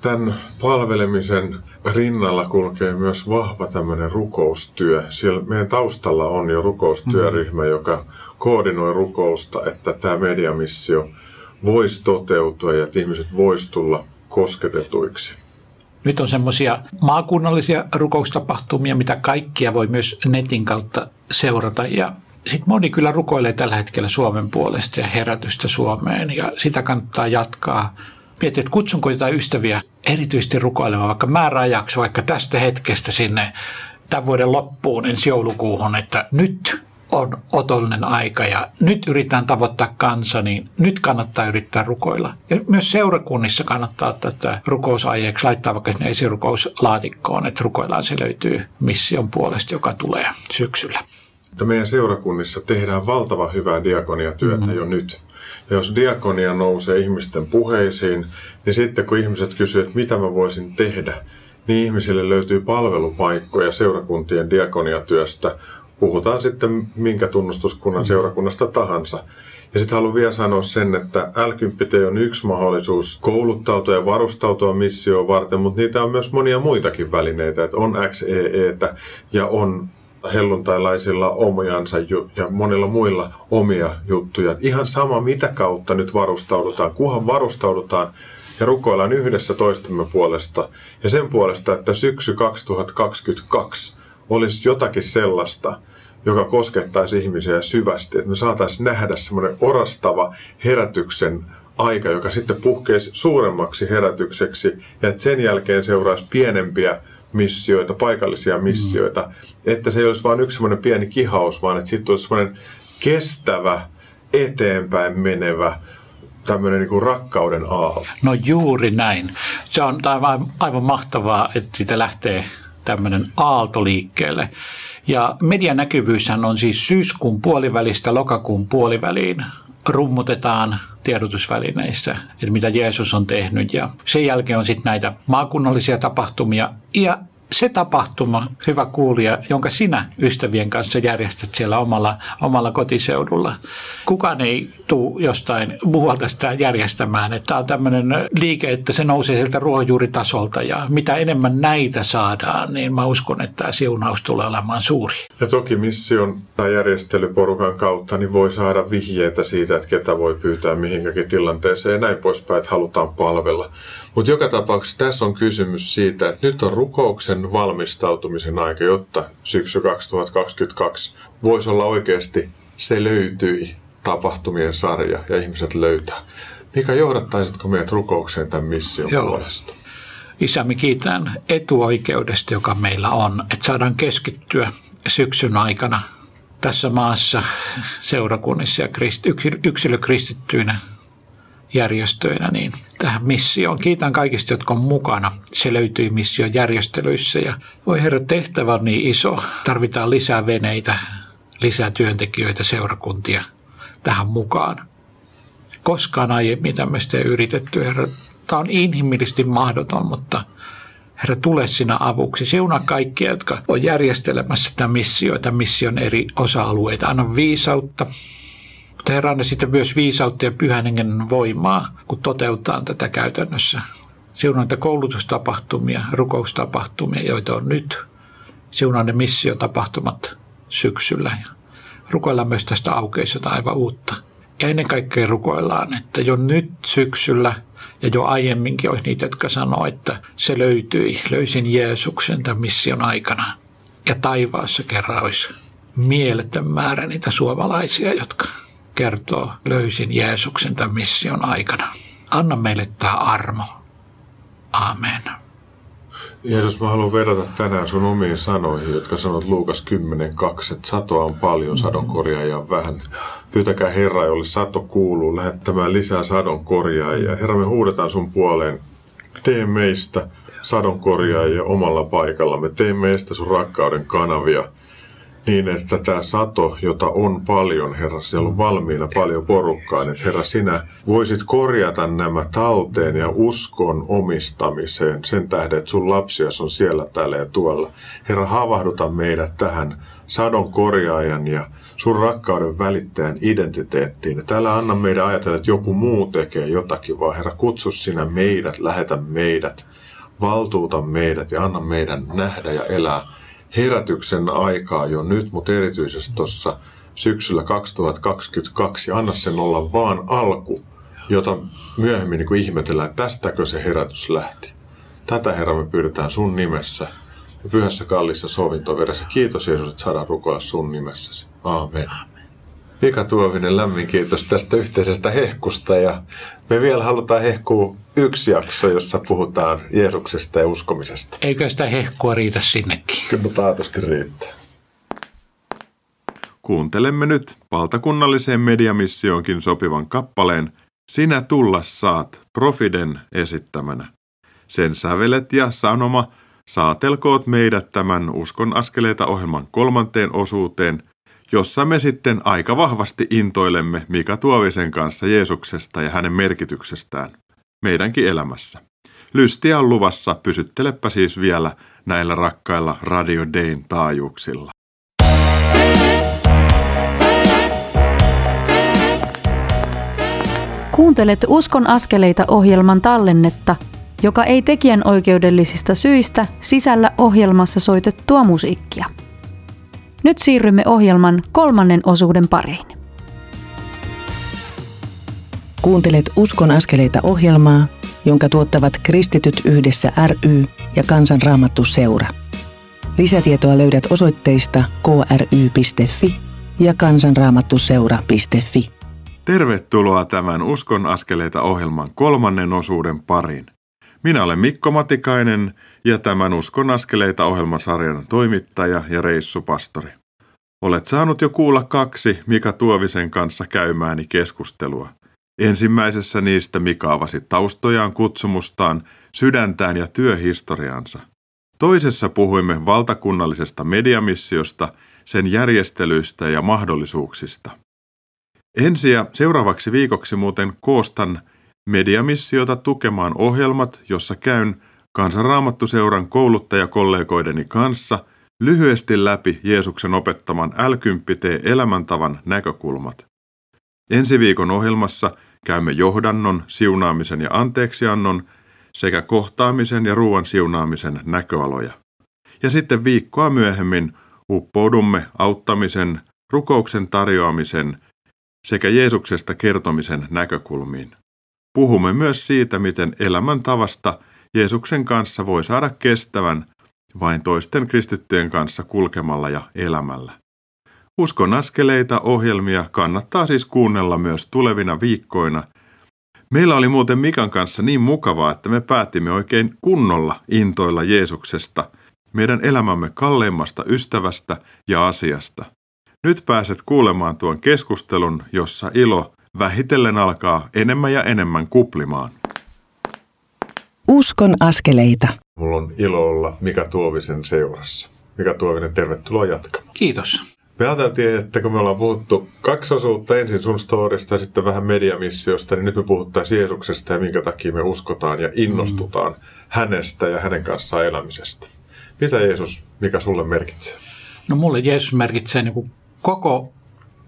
tämän palvelemisen rinnalla kulkee myös vahva tämmöinen rukoustyö. Siellä meidän taustalla on jo rukoustyöryhmä, mm. joka koordinoi rukousta, että tämä mediamissio voisi toteutua ja että ihmiset voisi tulla kosketetuiksi. Nyt on semmoisia maakunnallisia rukoustapahtumia, mitä kaikkia voi myös netin kautta seurata ja sitten moni kyllä rukoilee tällä hetkellä Suomen puolesta ja herätystä Suomeen ja sitä kannattaa jatkaa. Mietin, että kutsunko jotain ystäviä erityisesti rukoilemaan vaikka määräajaksi, vaikka tästä hetkestä sinne tämän vuoden loppuun ensi joulukuuhun, että nyt on otollinen aika ja nyt yritetään tavoittaa kansa, niin nyt kannattaa yrittää rukoilla. Ja myös seurakunnissa kannattaa tätä rukousaiheeksi laittaa vaikka sinne esirukouslaatikkoon, että rukoillaan se löytyy mission puolesta, joka tulee syksyllä. Että meidän seurakunnissa tehdään valtava hyvää diakoniatyötä mm. jo nyt. Ja jos diakonia nousee ihmisten puheisiin, niin sitten kun ihmiset kysyvät, että mitä mä voisin tehdä, niin ihmisille löytyy palvelupaikkoja seurakuntien diakoniatyöstä puhutaan sitten minkä tunnustuskunnan mm. seurakunnasta tahansa. Ja sitten haluan vielä sanoa sen, että l on yksi mahdollisuus kouluttautua ja varustautua missioon varten, mutta niitä on myös monia muitakin välineitä. Että on XEEtä ja on helluntailaisilla omiansa ja monilla muilla omia juttuja. Ihan sama, mitä kautta nyt varustaudutaan, kunhan varustaudutaan ja rukoillaan yhdessä toistemme puolesta ja sen puolesta, että syksy 2022 olisi jotakin sellaista, joka koskettaisi ihmisiä syvästi. Että me saataisiin nähdä semmoinen orastava herätyksen aika, joka sitten puhkeisi suuremmaksi herätykseksi ja että sen jälkeen seuraisi pienempiä missioita, paikallisia missioita. Mm. Että se ei olisi vain yksi semmoinen pieni kihaus, vaan että sitten olisi semmoinen kestävä, eteenpäin menevä, tämmöinen niin kuin rakkauden aalto. No juuri näin. Se on aivan, aivan mahtavaa, että siitä lähtee tämmöinen aalto liikkeelle. Ja medianäkyvyyshän on siis syyskuun puolivälistä lokakuun puoliväliin rummutetaan tiedotusvälineissä, että mitä Jeesus on tehnyt. Ja sen jälkeen on sitten näitä maakunnallisia tapahtumia. Ja se tapahtuma, hyvä kuulija, jonka sinä ystävien kanssa järjestät siellä omalla, omalla kotiseudulla. Kukaan ei tule jostain muualta sitä järjestämään. Että tämä on tämmöinen liike, että se nousee sieltä ruohonjuuritasolta ja mitä enemmän näitä saadaan, niin mä uskon, että tämä siunaus tulee olemaan suuri. Ja toki mission tai järjestelyporukan kautta niin voi saada vihjeitä siitä, että ketä voi pyytää mihinkäkin tilanteeseen ja näin poispäin, että halutaan palvella. Mutta joka tapauksessa tässä on kysymys siitä, että nyt on rukouksen valmistautumisen aika, jotta syksy 2022 voisi olla oikeasti se löytyi tapahtumien sarja ja ihmiset löytää. Mikä johdattaisitko meidät rukoukseen tämän mission Joo. puolesta? Isä, me kiitän etuoikeudesta, joka meillä on, että saadaan keskittyä syksyn aikana tässä maassa seurakunnissa ja yksilökristittyinä järjestöinä niin tähän missioon. Kiitän kaikista, jotka on mukana. Se löytyi mission järjestelyissä ja voi herra, tehtävä on niin iso. Tarvitaan lisää veneitä, lisää työntekijöitä, seurakuntia tähän mukaan. Koskaan aiemmin tämmöistä ei yritetty, herra. Tämä on inhimillisesti mahdoton, mutta Herra, tule sinä avuksi. Siunaa kaikkia, jotka on järjestelemässä tätä missioita, mission eri osa-alueita. Anna viisautta, Herra, anna sitten myös viisautta ja pyhän hengen voimaa, kun toteutetaan tätä käytännössä. Siunaa näitä koulutustapahtumia, rukoustapahtumia, joita on nyt. Siunaa ne missiotapahtumat syksyllä. Rukoillaan myös tästä aukeista aivan uutta. Ja ennen kaikkea rukoillaan, että jo nyt syksyllä ja jo aiemminkin olisi niitä, jotka sanoo, että se löytyi, löysin Jeesuksen tämän mission aikana. Ja taivaassa kerran olisi mieletön määrä niitä suomalaisia, jotka kertoo, löysin Jeesuksen tämän mission aikana. Anna meille tämä armo. Amen. Jeesus, mä haluan vedota tänään sun omiin sanoihin, jotka sanot Luukas 10.2, että satoa on paljon, sadon korjaajia on vähän. Pyytäkää Herra, jolle sato kuuluu, lähettämään lisää sadon korjaajia. Herra, me huudetaan sun puoleen. Tee meistä sadon korjaajia omalla paikallamme. Tee meistä sun rakkauden kanavia niin, että tämä sato, jota on paljon, Herra, siellä on valmiina paljon porukkaa, niin että Herra, sinä voisit korjata nämä talteen ja uskon omistamiseen sen tähden, että sun lapsia on siellä, täällä ja tuolla. Herra, havahduta meidät tähän sadon korjaajan ja sun rakkauden välittäjän identiteettiin. Täällä anna meidän ajatella, että joku muu tekee jotakin, vaan Herra, kutsu sinä meidät, lähetä meidät, valtuuta meidät ja anna meidän nähdä ja elää herätyksen aikaa jo nyt, mutta erityisesti tuossa syksyllä 2022 ja anna sen olla vaan alku, jota myöhemmin niin ihmetellään, että tästäkö se herätys lähti. Tätä Herra me pyydetään sun nimessä ja pyhässä kallissa sovintoveressä. Kiitos Jeesus, että saadaan rukoilla sun nimessäsi. Aamen. Mika Tuovinen, lämmin kiitos tästä yhteisestä hehkusta ja me vielä halutaan hehkua yksi jakso, jossa puhutaan Jeesuksesta ja uskomisesta. Eikö sitä hehkua riitä sinnekin? Kyllä taatusti riittää. Kuuntelemme nyt valtakunnalliseen mediamissioonkin sopivan kappaleen Sinä tulla saat Profiden esittämänä. Sen sävelet ja sanoma saatelkoot meidät tämän Uskon askeleita ohjelman kolmanteen osuuteen – jossa me sitten aika vahvasti intoilemme Mika Tuovisen kanssa Jeesuksesta ja hänen merkityksestään meidänkin elämässä. Lystiä on luvassa, pysyttelepä siis vielä näillä rakkailla Radio Dayn taajuuksilla. Kuuntelet Uskon askeleita ohjelman tallennetta, joka ei tekijän oikeudellisista syistä sisällä ohjelmassa soitettua musiikkia. Nyt siirrymme ohjelman kolmannen osuuden pariin. Kuuntelet Uskon askeleita ohjelmaa, jonka tuottavat Kristityt yhdessä ry ja Kansanraamattu seura. Lisätietoa löydät osoitteista kry.fi ja kansanraamattuseura.fi. Tervetuloa tämän Uskon askeleita ohjelman kolmannen osuuden pariin. Minä olen Mikko Matikainen ja tämän Uskon askeleita ohjelmasarjan toimittaja ja reissupastori. Olet saanut jo kuulla kaksi Mika Tuovisen kanssa käymääni keskustelua. Ensimmäisessä niistä Mika avasi taustojaan, kutsumustaan, sydäntään ja työhistoriansa. Toisessa puhuimme valtakunnallisesta mediamissiosta, sen järjestelyistä ja mahdollisuuksista. Ensi ja seuraavaksi viikoksi muuten koostan mediamissiota tukemaan ohjelmat, jossa käyn kansanraamattuseuran kouluttajakollegoideni kanssa lyhyesti läpi Jeesuksen opettaman l elämäntavan näkökulmat. Ensi viikon ohjelmassa käymme johdannon, siunaamisen ja anteeksiannon sekä kohtaamisen ja ruoan siunaamisen näköaloja. Ja sitten viikkoa myöhemmin uppoudumme auttamisen, rukouksen tarjoamisen sekä Jeesuksesta kertomisen näkökulmiin. Puhumme myös siitä, miten elämäntavasta Jeesuksen kanssa voi saada kestävän vain toisten kristittyjen kanssa kulkemalla ja elämällä. Uskon askeleita ohjelmia kannattaa siis kuunnella myös tulevina viikkoina. Meillä oli muuten Mikan kanssa niin mukavaa, että me päätimme oikein kunnolla intoilla Jeesuksesta, meidän elämämme kalleimmasta ystävästä ja asiasta. Nyt pääset kuulemaan tuon keskustelun, jossa ilo vähitellen alkaa enemmän ja enemmän kuplimaan. Uskon askeleita. Mulla on ilo olla Mika Tuovisen seurassa. Mika Tuovinen, tervetuloa jatkamaan. Kiitos. Me ajateltiin, että kun me ollaan puhuttu kaksi osuutta, ensin sun storista ja sitten vähän mediamissiosta, niin nyt me puhuttaisiin Jeesuksesta ja minkä takia me uskotaan ja innostutaan mm. hänestä ja hänen kanssaan elämisestä. Mitä Jeesus, mikä sulle merkitsee? No mulle Jeesus merkitsee niin koko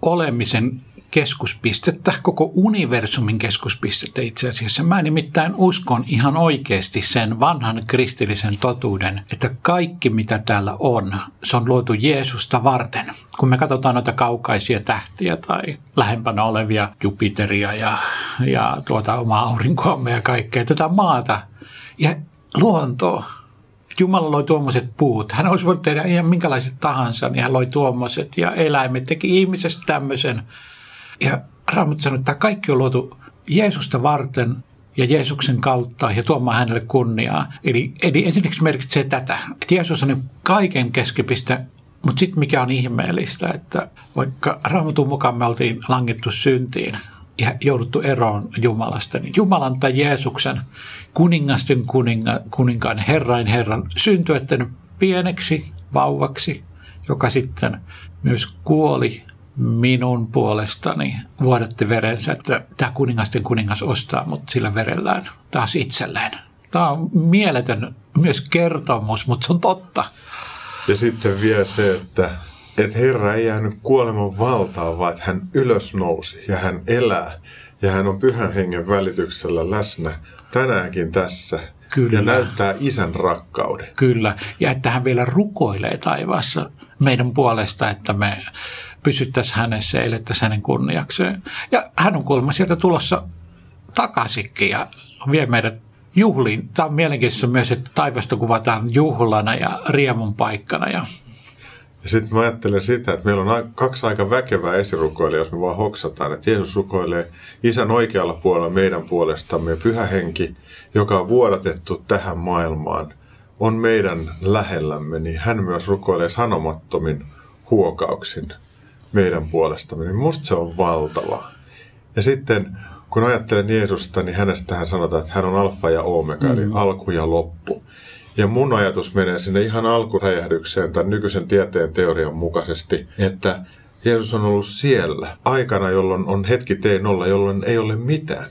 olemisen keskuspistettä, koko universumin keskuspistettä itse asiassa. Mä nimittäin uskon ihan oikeasti sen vanhan kristillisen totuuden, että kaikki mitä täällä on, se on luotu Jeesusta varten. Kun me katsotaan noita kaukaisia tähtiä tai lähempänä olevia Jupiteria ja, ja tuota omaa aurinkoamme ja kaikkea tätä maata ja luontoa, Jumala loi tuommoiset puut. Hän olisi voinut tehdä ihan minkälaiset tahansa, niin hän loi tuommoiset ja eläimet, teki ihmisestä tämmöisen. Ja Raamattu sanoi, että tämä kaikki on luotu Jeesusta varten ja Jeesuksen kautta ja tuomaan hänelle kunniaa. Eli, eli ensinnäkin merkitsee tätä, että Jeesus on kaiken keskipiste, mutta sitten mikä on ihmeellistä, että vaikka Raamatun mukaan me oltiin langittu syntiin ja jouduttu eroon Jumalasta, niin Jumalan tai Jeesuksen kuningasten kuninga, kuninkaan Herrain Herran syntyöttänyt pieneksi vauvaksi, joka sitten myös kuoli minun puolestani vuodatti verensä, että tämä kuningasten kuningas ostaa mut sillä verellään taas itselleen. Tämä on mieletön myös kertomus, mutta se on totta. Ja sitten vielä se, että, että Herra ei jäänyt kuoleman valtaan, vaan että hän ylös nousi ja hän elää. Ja hän on pyhän hengen välityksellä läsnä tänäänkin tässä. Kyllä. Ja näyttää isän rakkauden. Kyllä. Ja että hän vielä rukoilee taivaassa meidän puolesta, että me pysyttäisiin hänessä elettäisiin hänen kunniakseen. Ja hän on kuulemma sieltä tulossa takaisinkin ja vie meidät juhliin. Tämä on mielenkiintoista myös, että taivasta kuvataan juhlana ja riemun paikkana. Ja ja sitten mä ajattelen sitä, että meillä on kaksi aika väkevää esirukoilijaa, jos me vaan hoksataan, että Jeesus rukoilee isän oikealla puolella meidän puolestamme pyhä henki, joka on vuodatettu tähän maailmaan, on meidän lähellämme, niin hän myös rukoilee sanomattomin huokauksin meidän puolestamme, niin musta se on valtava. Ja sitten kun ajattelen Jeesusta, niin hänestähän sanotaan, että hän on alfa ja omega, mm. eli alku ja loppu. Ja mun ajatus menee sinne ihan alkuräjähdykseen tämän nykyisen tieteen teorian mukaisesti, että Jeesus on ollut siellä aikana, jolloin on hetki T0, jolloin ei ole mitään.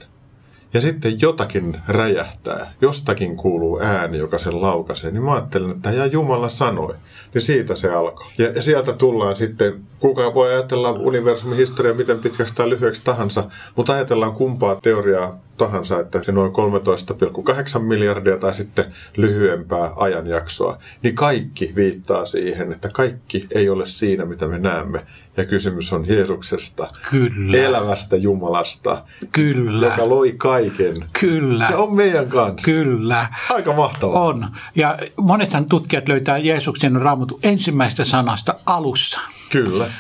Ja sitten jotakin räjähtää, jostakin kuuluu ääni, joka sen laukaisee, niin mä ajattelen, että ja Jumala sanoi, niin siitä se alkoi. Ja, ja sieltä tullaan sitten, kuka voi ajatella universumin historiaa miten pitkäksi tai lyhyeksi tahansa, mutta ajatellaan kumpaa teoriaa tahansa, että se noin 13,8 miljardia tai sitten lyhyempää ajanjaksoa, niin kaikki viittaa siihen, että kaikki ei ole siinä, mitä me näemme. Ja kysymys on Jeesuksesta, Kyllä. elävästä Jumalasta, Kyllä. joka loi kaiken. Kyllä. Ja on meidän kanssa. Kyllä. Aika mahtavaa. On. Ja monethan tutkijat löytää Jeesuksen raamatun ensimmäistä sanasta alussa. Kyllä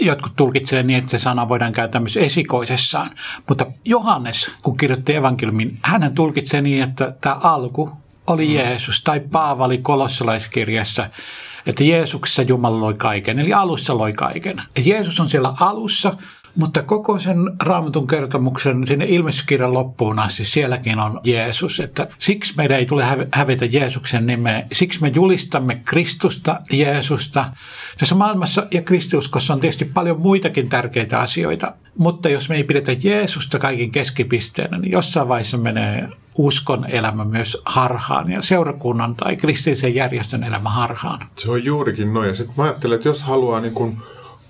jotkut tulkitsee niin, että se sana voidaan käyttää myös esikoisessaan. Mutta Johannes, kun kirjoitti evankeliumin, hän tulkitsee niin, että tämä alku oli mm. Jeesus, tai Paavali kolossalaiskirjassa, että Jeesuksessa Jumala loi kaiken, eli alussa loi kaiken. Jeesus on siellä alussa, mutta koko sen raamatun kertomuksen sinne ilmestyskirjan loppuun asti sielläkin on Jeesus. Että siksi meidän ei tule hävetä Jeesuksen nimeä. Siksi me julistamme Kristusta, Jeesusta. Tässä maailmassa ja kristiuskossa on tietysti paljon muitakin tärkeitä asioita. Mutta jos me ei pidetä Jeesusta kaikin keskipisteenä, niin jossain vaiheessa menee uskon elämä myös harhaan ja seurakunnan tai kristillisen järjestön elämä harhaan. Se on juurikin noin. Ja sitten mä ajattelen, että jos haluaa niin kuin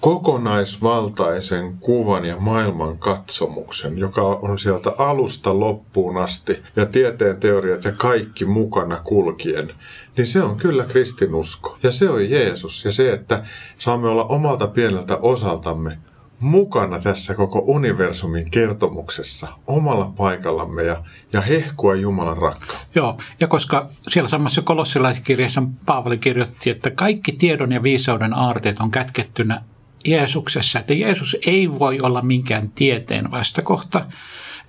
kokonaisvaltaisen kuvan ja maailman katsomuksen, joka on sieltä alusta loppuun asti ja tieteen teoriat ja kaikki mukana kulkien, niin se on kyllä kristinusko. Ja se on Jeesus. Ja se, että saamme olla omalta pieneltä osaltamme mukana tässä koko universumin kertomuksessa omalla paikallamme ja, ja hehkua Jumalan rakkautta. Joo, ja koska siellä samassa kolossilaisessa Paavali kirjoitti, että kaikki tiedon ja viisauden aarteet on kätkettynä Jeesuksessa, että Jeesus ei voi olla minkään tieteen vastakohta,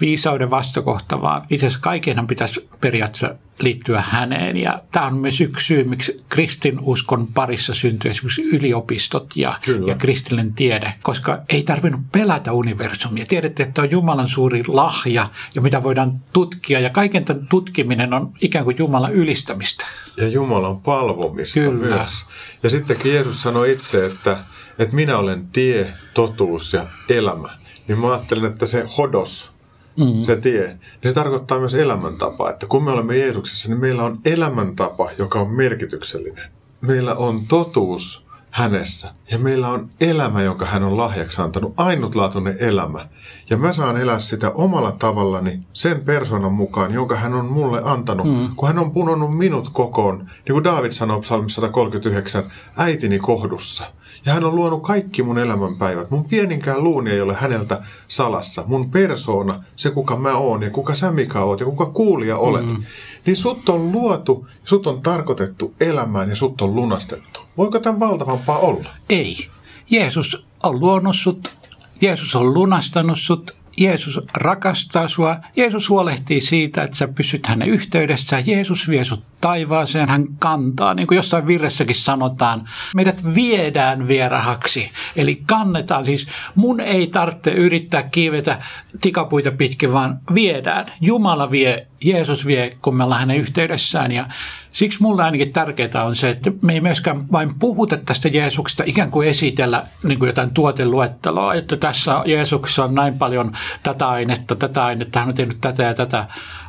viisauden vastakohta, vaan itse asiassa kaikenhan pitäisi periaatteessa liittyä häneen. Ja tämä on myös yksi syy, miksi kristinuskon parissa syntyy esimerkiksi yliopistot ja, ja kristillinen tiede, koska ei tarvinnut pelätä universumia. Tiedätte, että on Jumalan suuri lahja ja mitä voidaan tutkia ja kaiken tämän tutkiminen on ikään kuin Jumalan ylistämistä. Ja Jumalan palvomista Kyllä. myös. Ja sittenkin Jeesus sanoi itse, että, että minä olen tie, totuus ja elämä. Niin mä ajattelen, että se hodos, mm. se tie, niin se tarkoittaa myös elämäntapaa. Että kun me olemme Jeesuksessa, niin meillä on elämäntapa, joka on merkityksellinen. Meillä on totuus hänessä ja meillä on elämä, jonka hän on lahjaksi antanut, ainutlaatuinen elämä. Ja mä saan elää sitä omalla tavallani sen persoonan mukaan, jonka hän on mulle antanut, mm. kun hän on punonnut minut kokoon, niin kuin David sanoo psalmissa 139, äitini kohdussa. Ja hän on luonut kaikki mun elämänpäivät. Mun pieninkään luuni ei ole häneltä salassa. Mun persoona, se kuka mä oon ja kuka sä Mika oot ja kuka kuulija olet. Mm. Niin sut on luotu, sut on tarkoitettu elämään ja sut on lunastettu. Voiko tämän valtavampaa olla? Ei. Jeesus on luonut sut, Jeesus on lunastanut sut, Jeesus rakastaa sua. Jeesus huolehtii siitä, että sä pysyt hänen yhteydessä. Jeesus vie sut taivaaseen, hän kantaa. Niin kuin jossain virressäkin sanotaan, meidät viedään vierahaksi. Eli kannetaan. Siis mun ei tarvitse yrittää kiivetä tikapuita pitkin, vaan viedään. Jumala vie, Jeesus vie, kun me ollaan hänen yhteydessään. Ja siksi mulle ainakin tärkeää on se, että me ei myöskään vain puhuta tästä Jeesuksesta ikään kuin esitellä niin kuin jotain tuoteluetteloa, että tässä Jeesuksessa on näin paljon tätä ainetta, tätä ainetta, hän on tehnyt tätä ja tätä,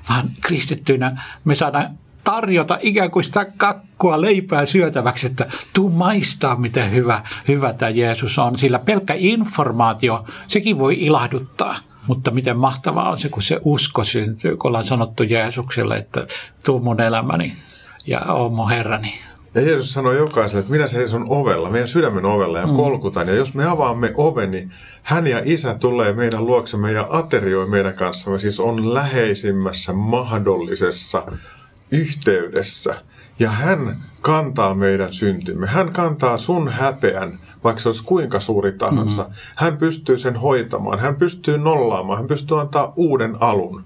vaan kristittyinä me saadaan tarjota ikään kuin sitä kakkua leipää syötäväksi, että tuu maistaa, miten hyvä, hyvä tämä Jeesus on. Sillä pelkkä informaatio, sekin voi ilahduttaa. Mutta miten mahtavaa on se, kun se usko syntyy, kun ollaan sanottu Jeesukselle, että tuu mun elämäni ja oo mun Herrani. Ja Jeesus sanoi jokaiselle, että minä seison ovella, meidän sydämen ovella ja mm. kolkutan. Ja jos me avaamme oven, niin hän ja isä tulee meidän luoksemme ja aterioi meidän kanssamme. Siis on läheisimmässä mahdollisessa yhteydessä. Ja hän kantaa meidän syntimme. Hän kantaa sun häpeän, vaikka se olisi kuinka suuri tahansa. Mm-hmm. Hän pystyy sen hoitamaan. Hän pystyy nollaamaan. Hän pystyy antaa uuden alun.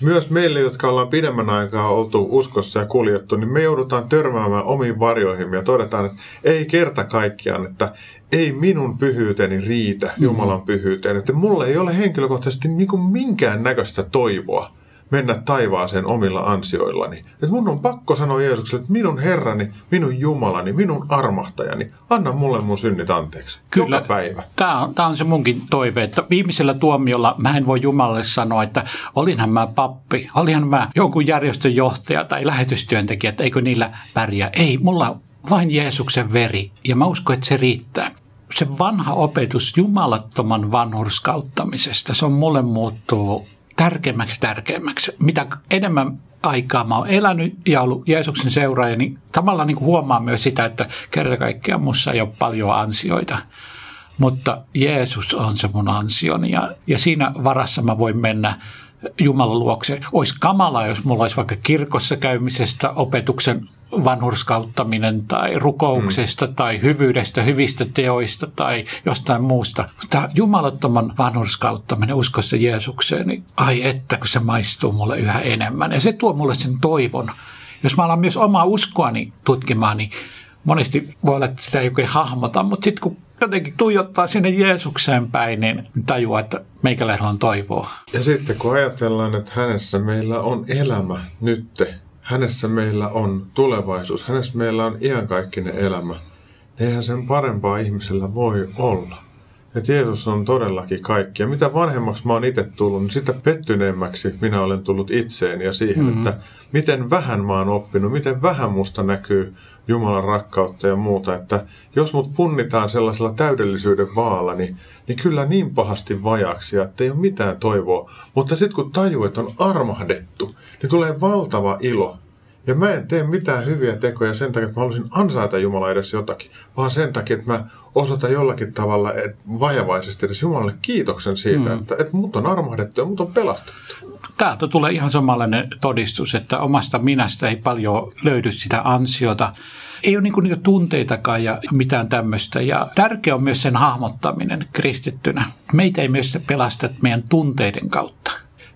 Myös meille, jotka ollaan pidemmän aikaa oltu uskossa ja kuljettu, niin me joudutaan törmäämään omiin varjoihin ja todetaan, että ei kerta kaikkiaan, että ei minun pyhyyteni riitä Jumalan pyhyyteen. Että mulla ei ole henkilökohtaisesti niin minkään näköistä toivoa mennä taivaaseen omilla ansioillani. Että mun on pakko sanoa Jeesukselle, että minun Herrani, minun Jumalani, minun armahtajani, anna mulle mun synnit anteeksi. Kyllä. Joka päivä. Tämä on, tämä on se munkin toive, että viimeisellä tuomiolla mä en voi Jumalalle sanoa, että olinhan mä pappi, olinhan mä jonkun järjestön johtaja tai lähetystyöntekijä, että eikö niillä pärjää. Ei, mulla on vain Jeesuksen veri ja mä uskon, että se riittää se vanha opetus jumalattoman vanhurskauttamisesta, se on mulle muuttuu tärkeämmäksi tärkeämmäksi. Mitä enemmän aikaa mä oon elänyt ja ollut Jeesuksen seuraaja, niin tavallaan niin huomaa myös sitä, että kerta kaikkiaan mussa ei ole paljon ansioita. Mutta Jeesus on se mun ansioni ja, ja siinä varassa mä voin mennä Jumalan luokse. Olisi kamala, jos mulla olisi vaikka kirkossa käymisestä opetuksen vanhurskauttaminen tai rukouksesta mm. tai hyvyydestä, hyvistä teoista tai jostain muusta. Mutta jumalattoman vanhurskauttaminen uskossa Jeesukseen, niin ai että kun se maistuu mulle yhä enemmän. Ja se tuo mulle sen toivon. Jos mä alan myös omaa uskoani tutkimaan, niin monesti voi olla, että sitä ei oikein hahmota, mutta sitten kun jotenkin tuijottaa sinne Jeesukseen päin, niin tajuaa, että meikäläisellä on toivoa. Ja sitten kun ajatellaan, että hänessä meillä on elämä nytte, hänessä meillä on tulevaisuus, hänessä meillä on iankaikkinen elämä, niin eihän sen parempaa ihmisellä voi olla. Että Jeesus on todellakin kaikki. Ja mitä vanhemmaksi mä oon itse tullut, niin sitä pettyneemmäksi minä olen tullut itseeni ja siihen, mm-hmm. että miten vähän mä oon oppinut, miten vähän musta näkyy Jumalan rakkautta ja muuta. Että jos mut punnitaan sellaisella täydellisyyden vaalla, niin, niin kyllä niin pahasti vajaksi, että ei ole mitään toivoa. Mutta sitten kun tajuu, että on armahdettu, niin tulee valtava ilo ja mä en tee mitään hyviä tekoja sen takia, että mä haluaisin ansaita Jumala edes jotakin, vaan sen takia, että mä osoitan jollakin tavalla et vajavaisesti edes Jumalalle kiitoksen siitä, mm. että, että mut on armahdettu ja mut on pelastettu. Täältä tulee ihan samanlainen todistus, että omasta minästä ei paljon löydy sitä ansiota. Ei ole niin niitä tunteitakaan ja mitään tämmöistä. Ja tärkeä on myös sen hahmottaminen kristittynä. Meitä ei myös pelasta meidän tunteiden kautta.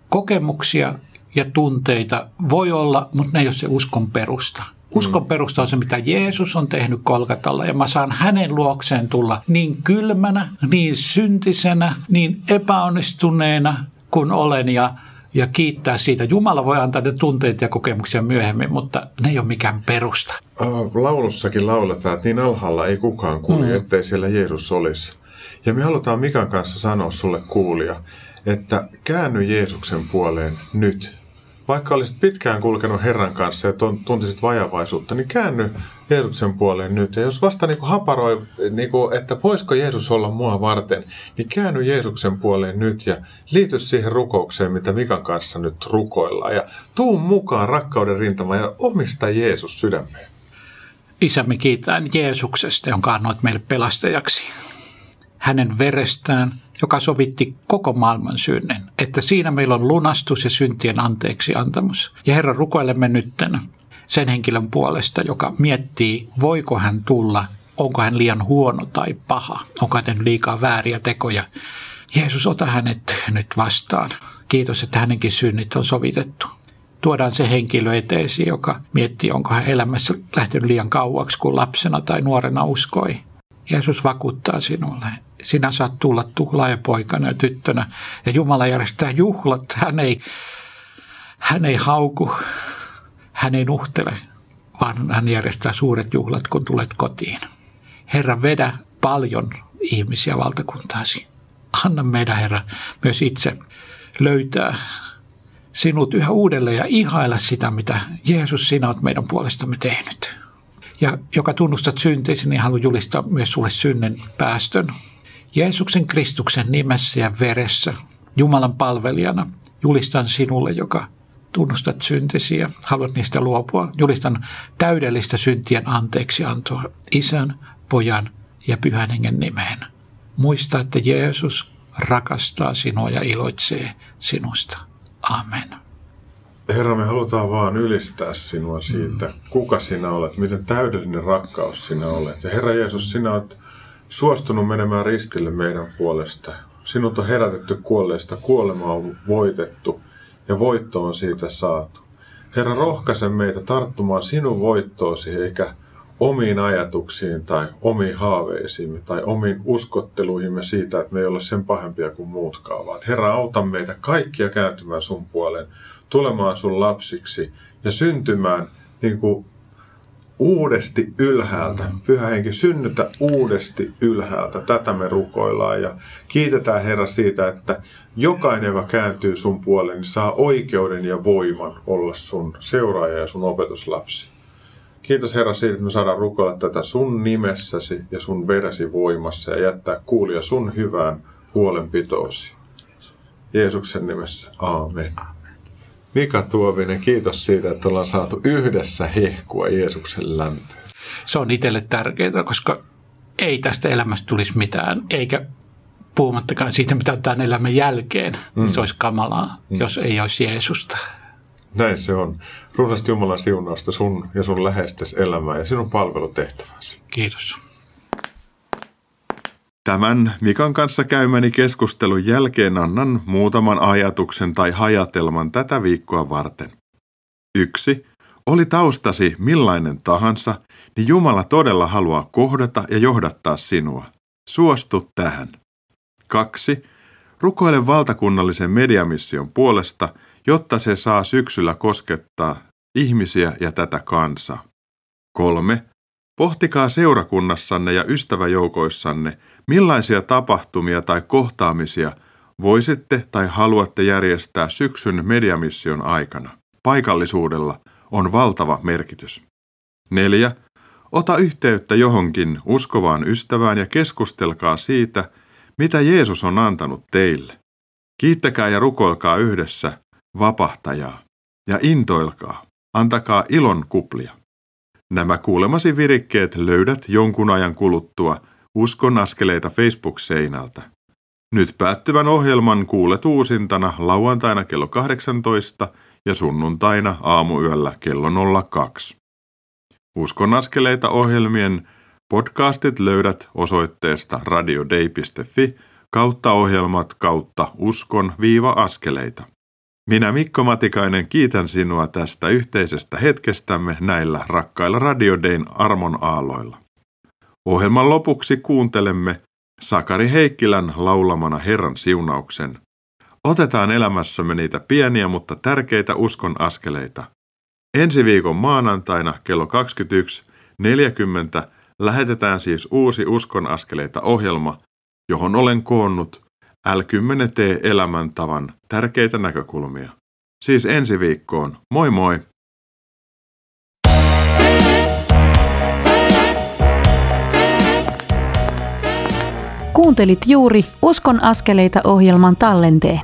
Kokemuksia ja tunteita voi olla, mutta ne ei ole se uskon perusta. Uskon mm. perusta on se, mitä Jeesus on tehnyt Kolkatalla ja mä saan hänen luokseen tulla niin kylmänä, niin syntisenä, niin epäonnistuneena kuin olen ja, ja kiittää siitä. Jumala voi antaa ne tunteet ja kokemuksia myöhemmin, mutta ne ei ole mikään perusta. Laulussakin lauletaan, että niin alhaalla ei kukaan kulje, mm. ettei siellä Jeesus olisi. Ja me halutaan Mikan kanssa sanoa sulle kuulia, että käänny Jeesuksen puoleen nyt vaikka olisit pitkään kulkenut Herran kanssa ja tuntisit vajavaisuutta, niin käänny Jeesuksen puoleen nyt. Ja jos vasta niin kuin haparoi, niin kuin, että voisiko Jeesus olla mua varten, niin käänny Jeesuksen puoleen nyt ja liity siihen rukoukseen, mitä Mikan kanssa nyt rukoillaan. Ja tuu mukaan rakkauden rintama ja omista Jeesus sydämeen. Isämme kiitään Jeesuksesta, jonka annoit meille pelastajaksi. Hänen verestään joka sovitti koko maailman synnen, että siinä meillä on lunastus ja syntien anteeksi antamus. Ja Herra, rukoilemme nytten sen henkilön puolesta, joka miettii, voiko hän tulla, onko hän liian huono tai paha, onko hän liikaa vääriä tekoja. Jeesus, ota hänet nyt vastaan. Kiitos, että hänenkin synnit on sovitettu. Tuodaan se henkilö eteesi, joka miettii, onko hän elämässä lähtenyt liian kauaksi, kun lapsena tai nuorena uskoi. Jeesus vakuuttaa sinulle, sinä saat tulla tuhlaajapoikana ja tyttönä. Ja Jumala järjestää juhlat. Hän ei, hän ei hauku, hän ei nuhtele, vaan hän järjestää suuret juhlat, kun tulet kotiin. Herra, vedä paljon ihmisiä valtakuntaasi. Anna meidän, Herra, myös itse löytää sinut yhä uudelleen ja ihailla sitä, mitä Jeesus sinä olet meidän puolestamme tehnyt. Ja joka tunnustat synteisi, niin haluan julistaa myös sulle synnen päästön. Jeesuksen Kristuksen nimessä ja veressä, Jumalan palvelijana, julistan sinulle, joka tunnustat syntisi ja haluat niistä luopua. Julistan täydellistä syntien anteeksi antoa isän, pojan ja pyhän hengen nimeen. Muista, että Jeesus rakastaa sinua ja iloitsee sinusta. Amen. Herra, me halutaan vaan ylistää sinua siitä, mm. kuka sinä olet, miten täydellinen rakkaus sinä olet. Ja Herra Jeesus, sinä olet suostunut menemään ristille meidän puolesta. Sinut on herätetty kuolleista, kuolema on voitettu ja voitto on siitä saatu. Herra, rohkaise meitä tarttumaan sinun voittoosi eikä omiin ajatuksiin tai omiin haaveisiimme tai omiin uskotteluihimme siitä, että me ei ole sen pahempia kuin muutkaan, vaan Herra, auta meitä kaikkia kääntymään sun puoleen, tulemaan sun lapsiksi ja syntymään niin kuin uudesti ylhäältä. Pyhä henki, synnytä uudesti ylhäältä. Tätä me rukoillaan ja kiitetään Herra siitä, että jokainen, joka kääntyy sun puoleen, niin saa oikeuden ja voiman olla sun seuraaja ja sun opetuslapsi. Kiitos Herra siitä, että me saadaan rukoilla tätä sun nimessäsi ja sun veresi voimassa ja jättää kuulia sun hyvään huolenpitoosi. Jeesuksen nimessä. Aamen. Mika Tuovinen, kiitos siitä, että ollaan saatu yhdessä hehkua Jeesuksen lämpöä. Se on itselle tärkeää, koska ei tästä elämästä tulisi mitään, eikä puhumattakaan siitä, mitä on tämän elämän jälkeen. Mm. Se olisi kamalaa, mm. jos ei olisi Jeesusta. Näin se on. Runsasti Jumalan siunausta sun ja sun läheistes elämää ja sinun palvelutehtäväsi. Kiitos. Tämän Mikan kanssa käymäni keskustelun jälkeen annan muutaman ajatuksen tai hajatelman tätä viikkoa varten. Yksi. Oli taustasi millainen tahansa, niin Jumala todella haluaa kohdata ja johdattaa sinua. Suostu tähän. Kaksi. Rukoile valtakunnallisen mediamission puolesta, jotta se saa syksyllä koskettaa ihmisiä ja tätä kansaa. Kolme. Pohtikaa seurakunnassanne ja ystäväjoukoissanne, millaisia tapahtumia tai kohtaamisia voisitte tai haluatte järjestää syksyn mediamission aikana. Paikallisuudella on valtava merkitys. 4. Ota yhteyttä johonkin uskovaan ystävään ja keskustelkaa siitä, mitä Jeesus on antanut teille. Kiittäkää ja rukoilkaa yhdessä vapahtajaa ja intoilkaa, antakaa ilon kuplia. Nämä kuulemasi virikkeet löydät jonkun ajan kuluttua Uskon askeleita Facebook-seinältä. Nyt päättyvän ohjelman kuulet uusintana lauantaina kello 18 ja sunnuntaina aamuyöllä kello 02. Uskon askeleita ohjelmien podcastit löydät osoitteesta radiodei.fi kautta ohjelmat kautta uskon-askeleita. Minä Mikko Matikainen kiitän sinua tästä yhteisestä hetkestämme näillä rakkailla Radiodein armon aalloilla. Ohjelman lopuksi kuuntelemme Sakari Heikkilän laulamana Herran siunauksen. Otetaan elämässämme niitä pieniä, mutta tärkeitä uskon askeleita. Ensi viikon maanantaina kello 21.40 lähetetään siis uusi Uskon askeleita ohjelma, johon olen koonnut L10T elämäntavan tärkeitä näkökulmia. Siis ensi viikkoon. Moi moi! Kuuntelit juuri Uskon askeleita ohjelman tallenteen.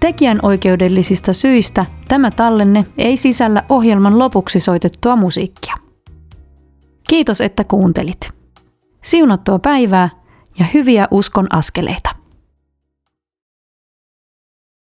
Tekijän oikeudellisista syistä tämä tallenne ei sisällä ohjelman lopuksi soitettua musiikkia. Kiitos, että kuuntelit. Siunattua päivää ja hyviä uskon askeleita.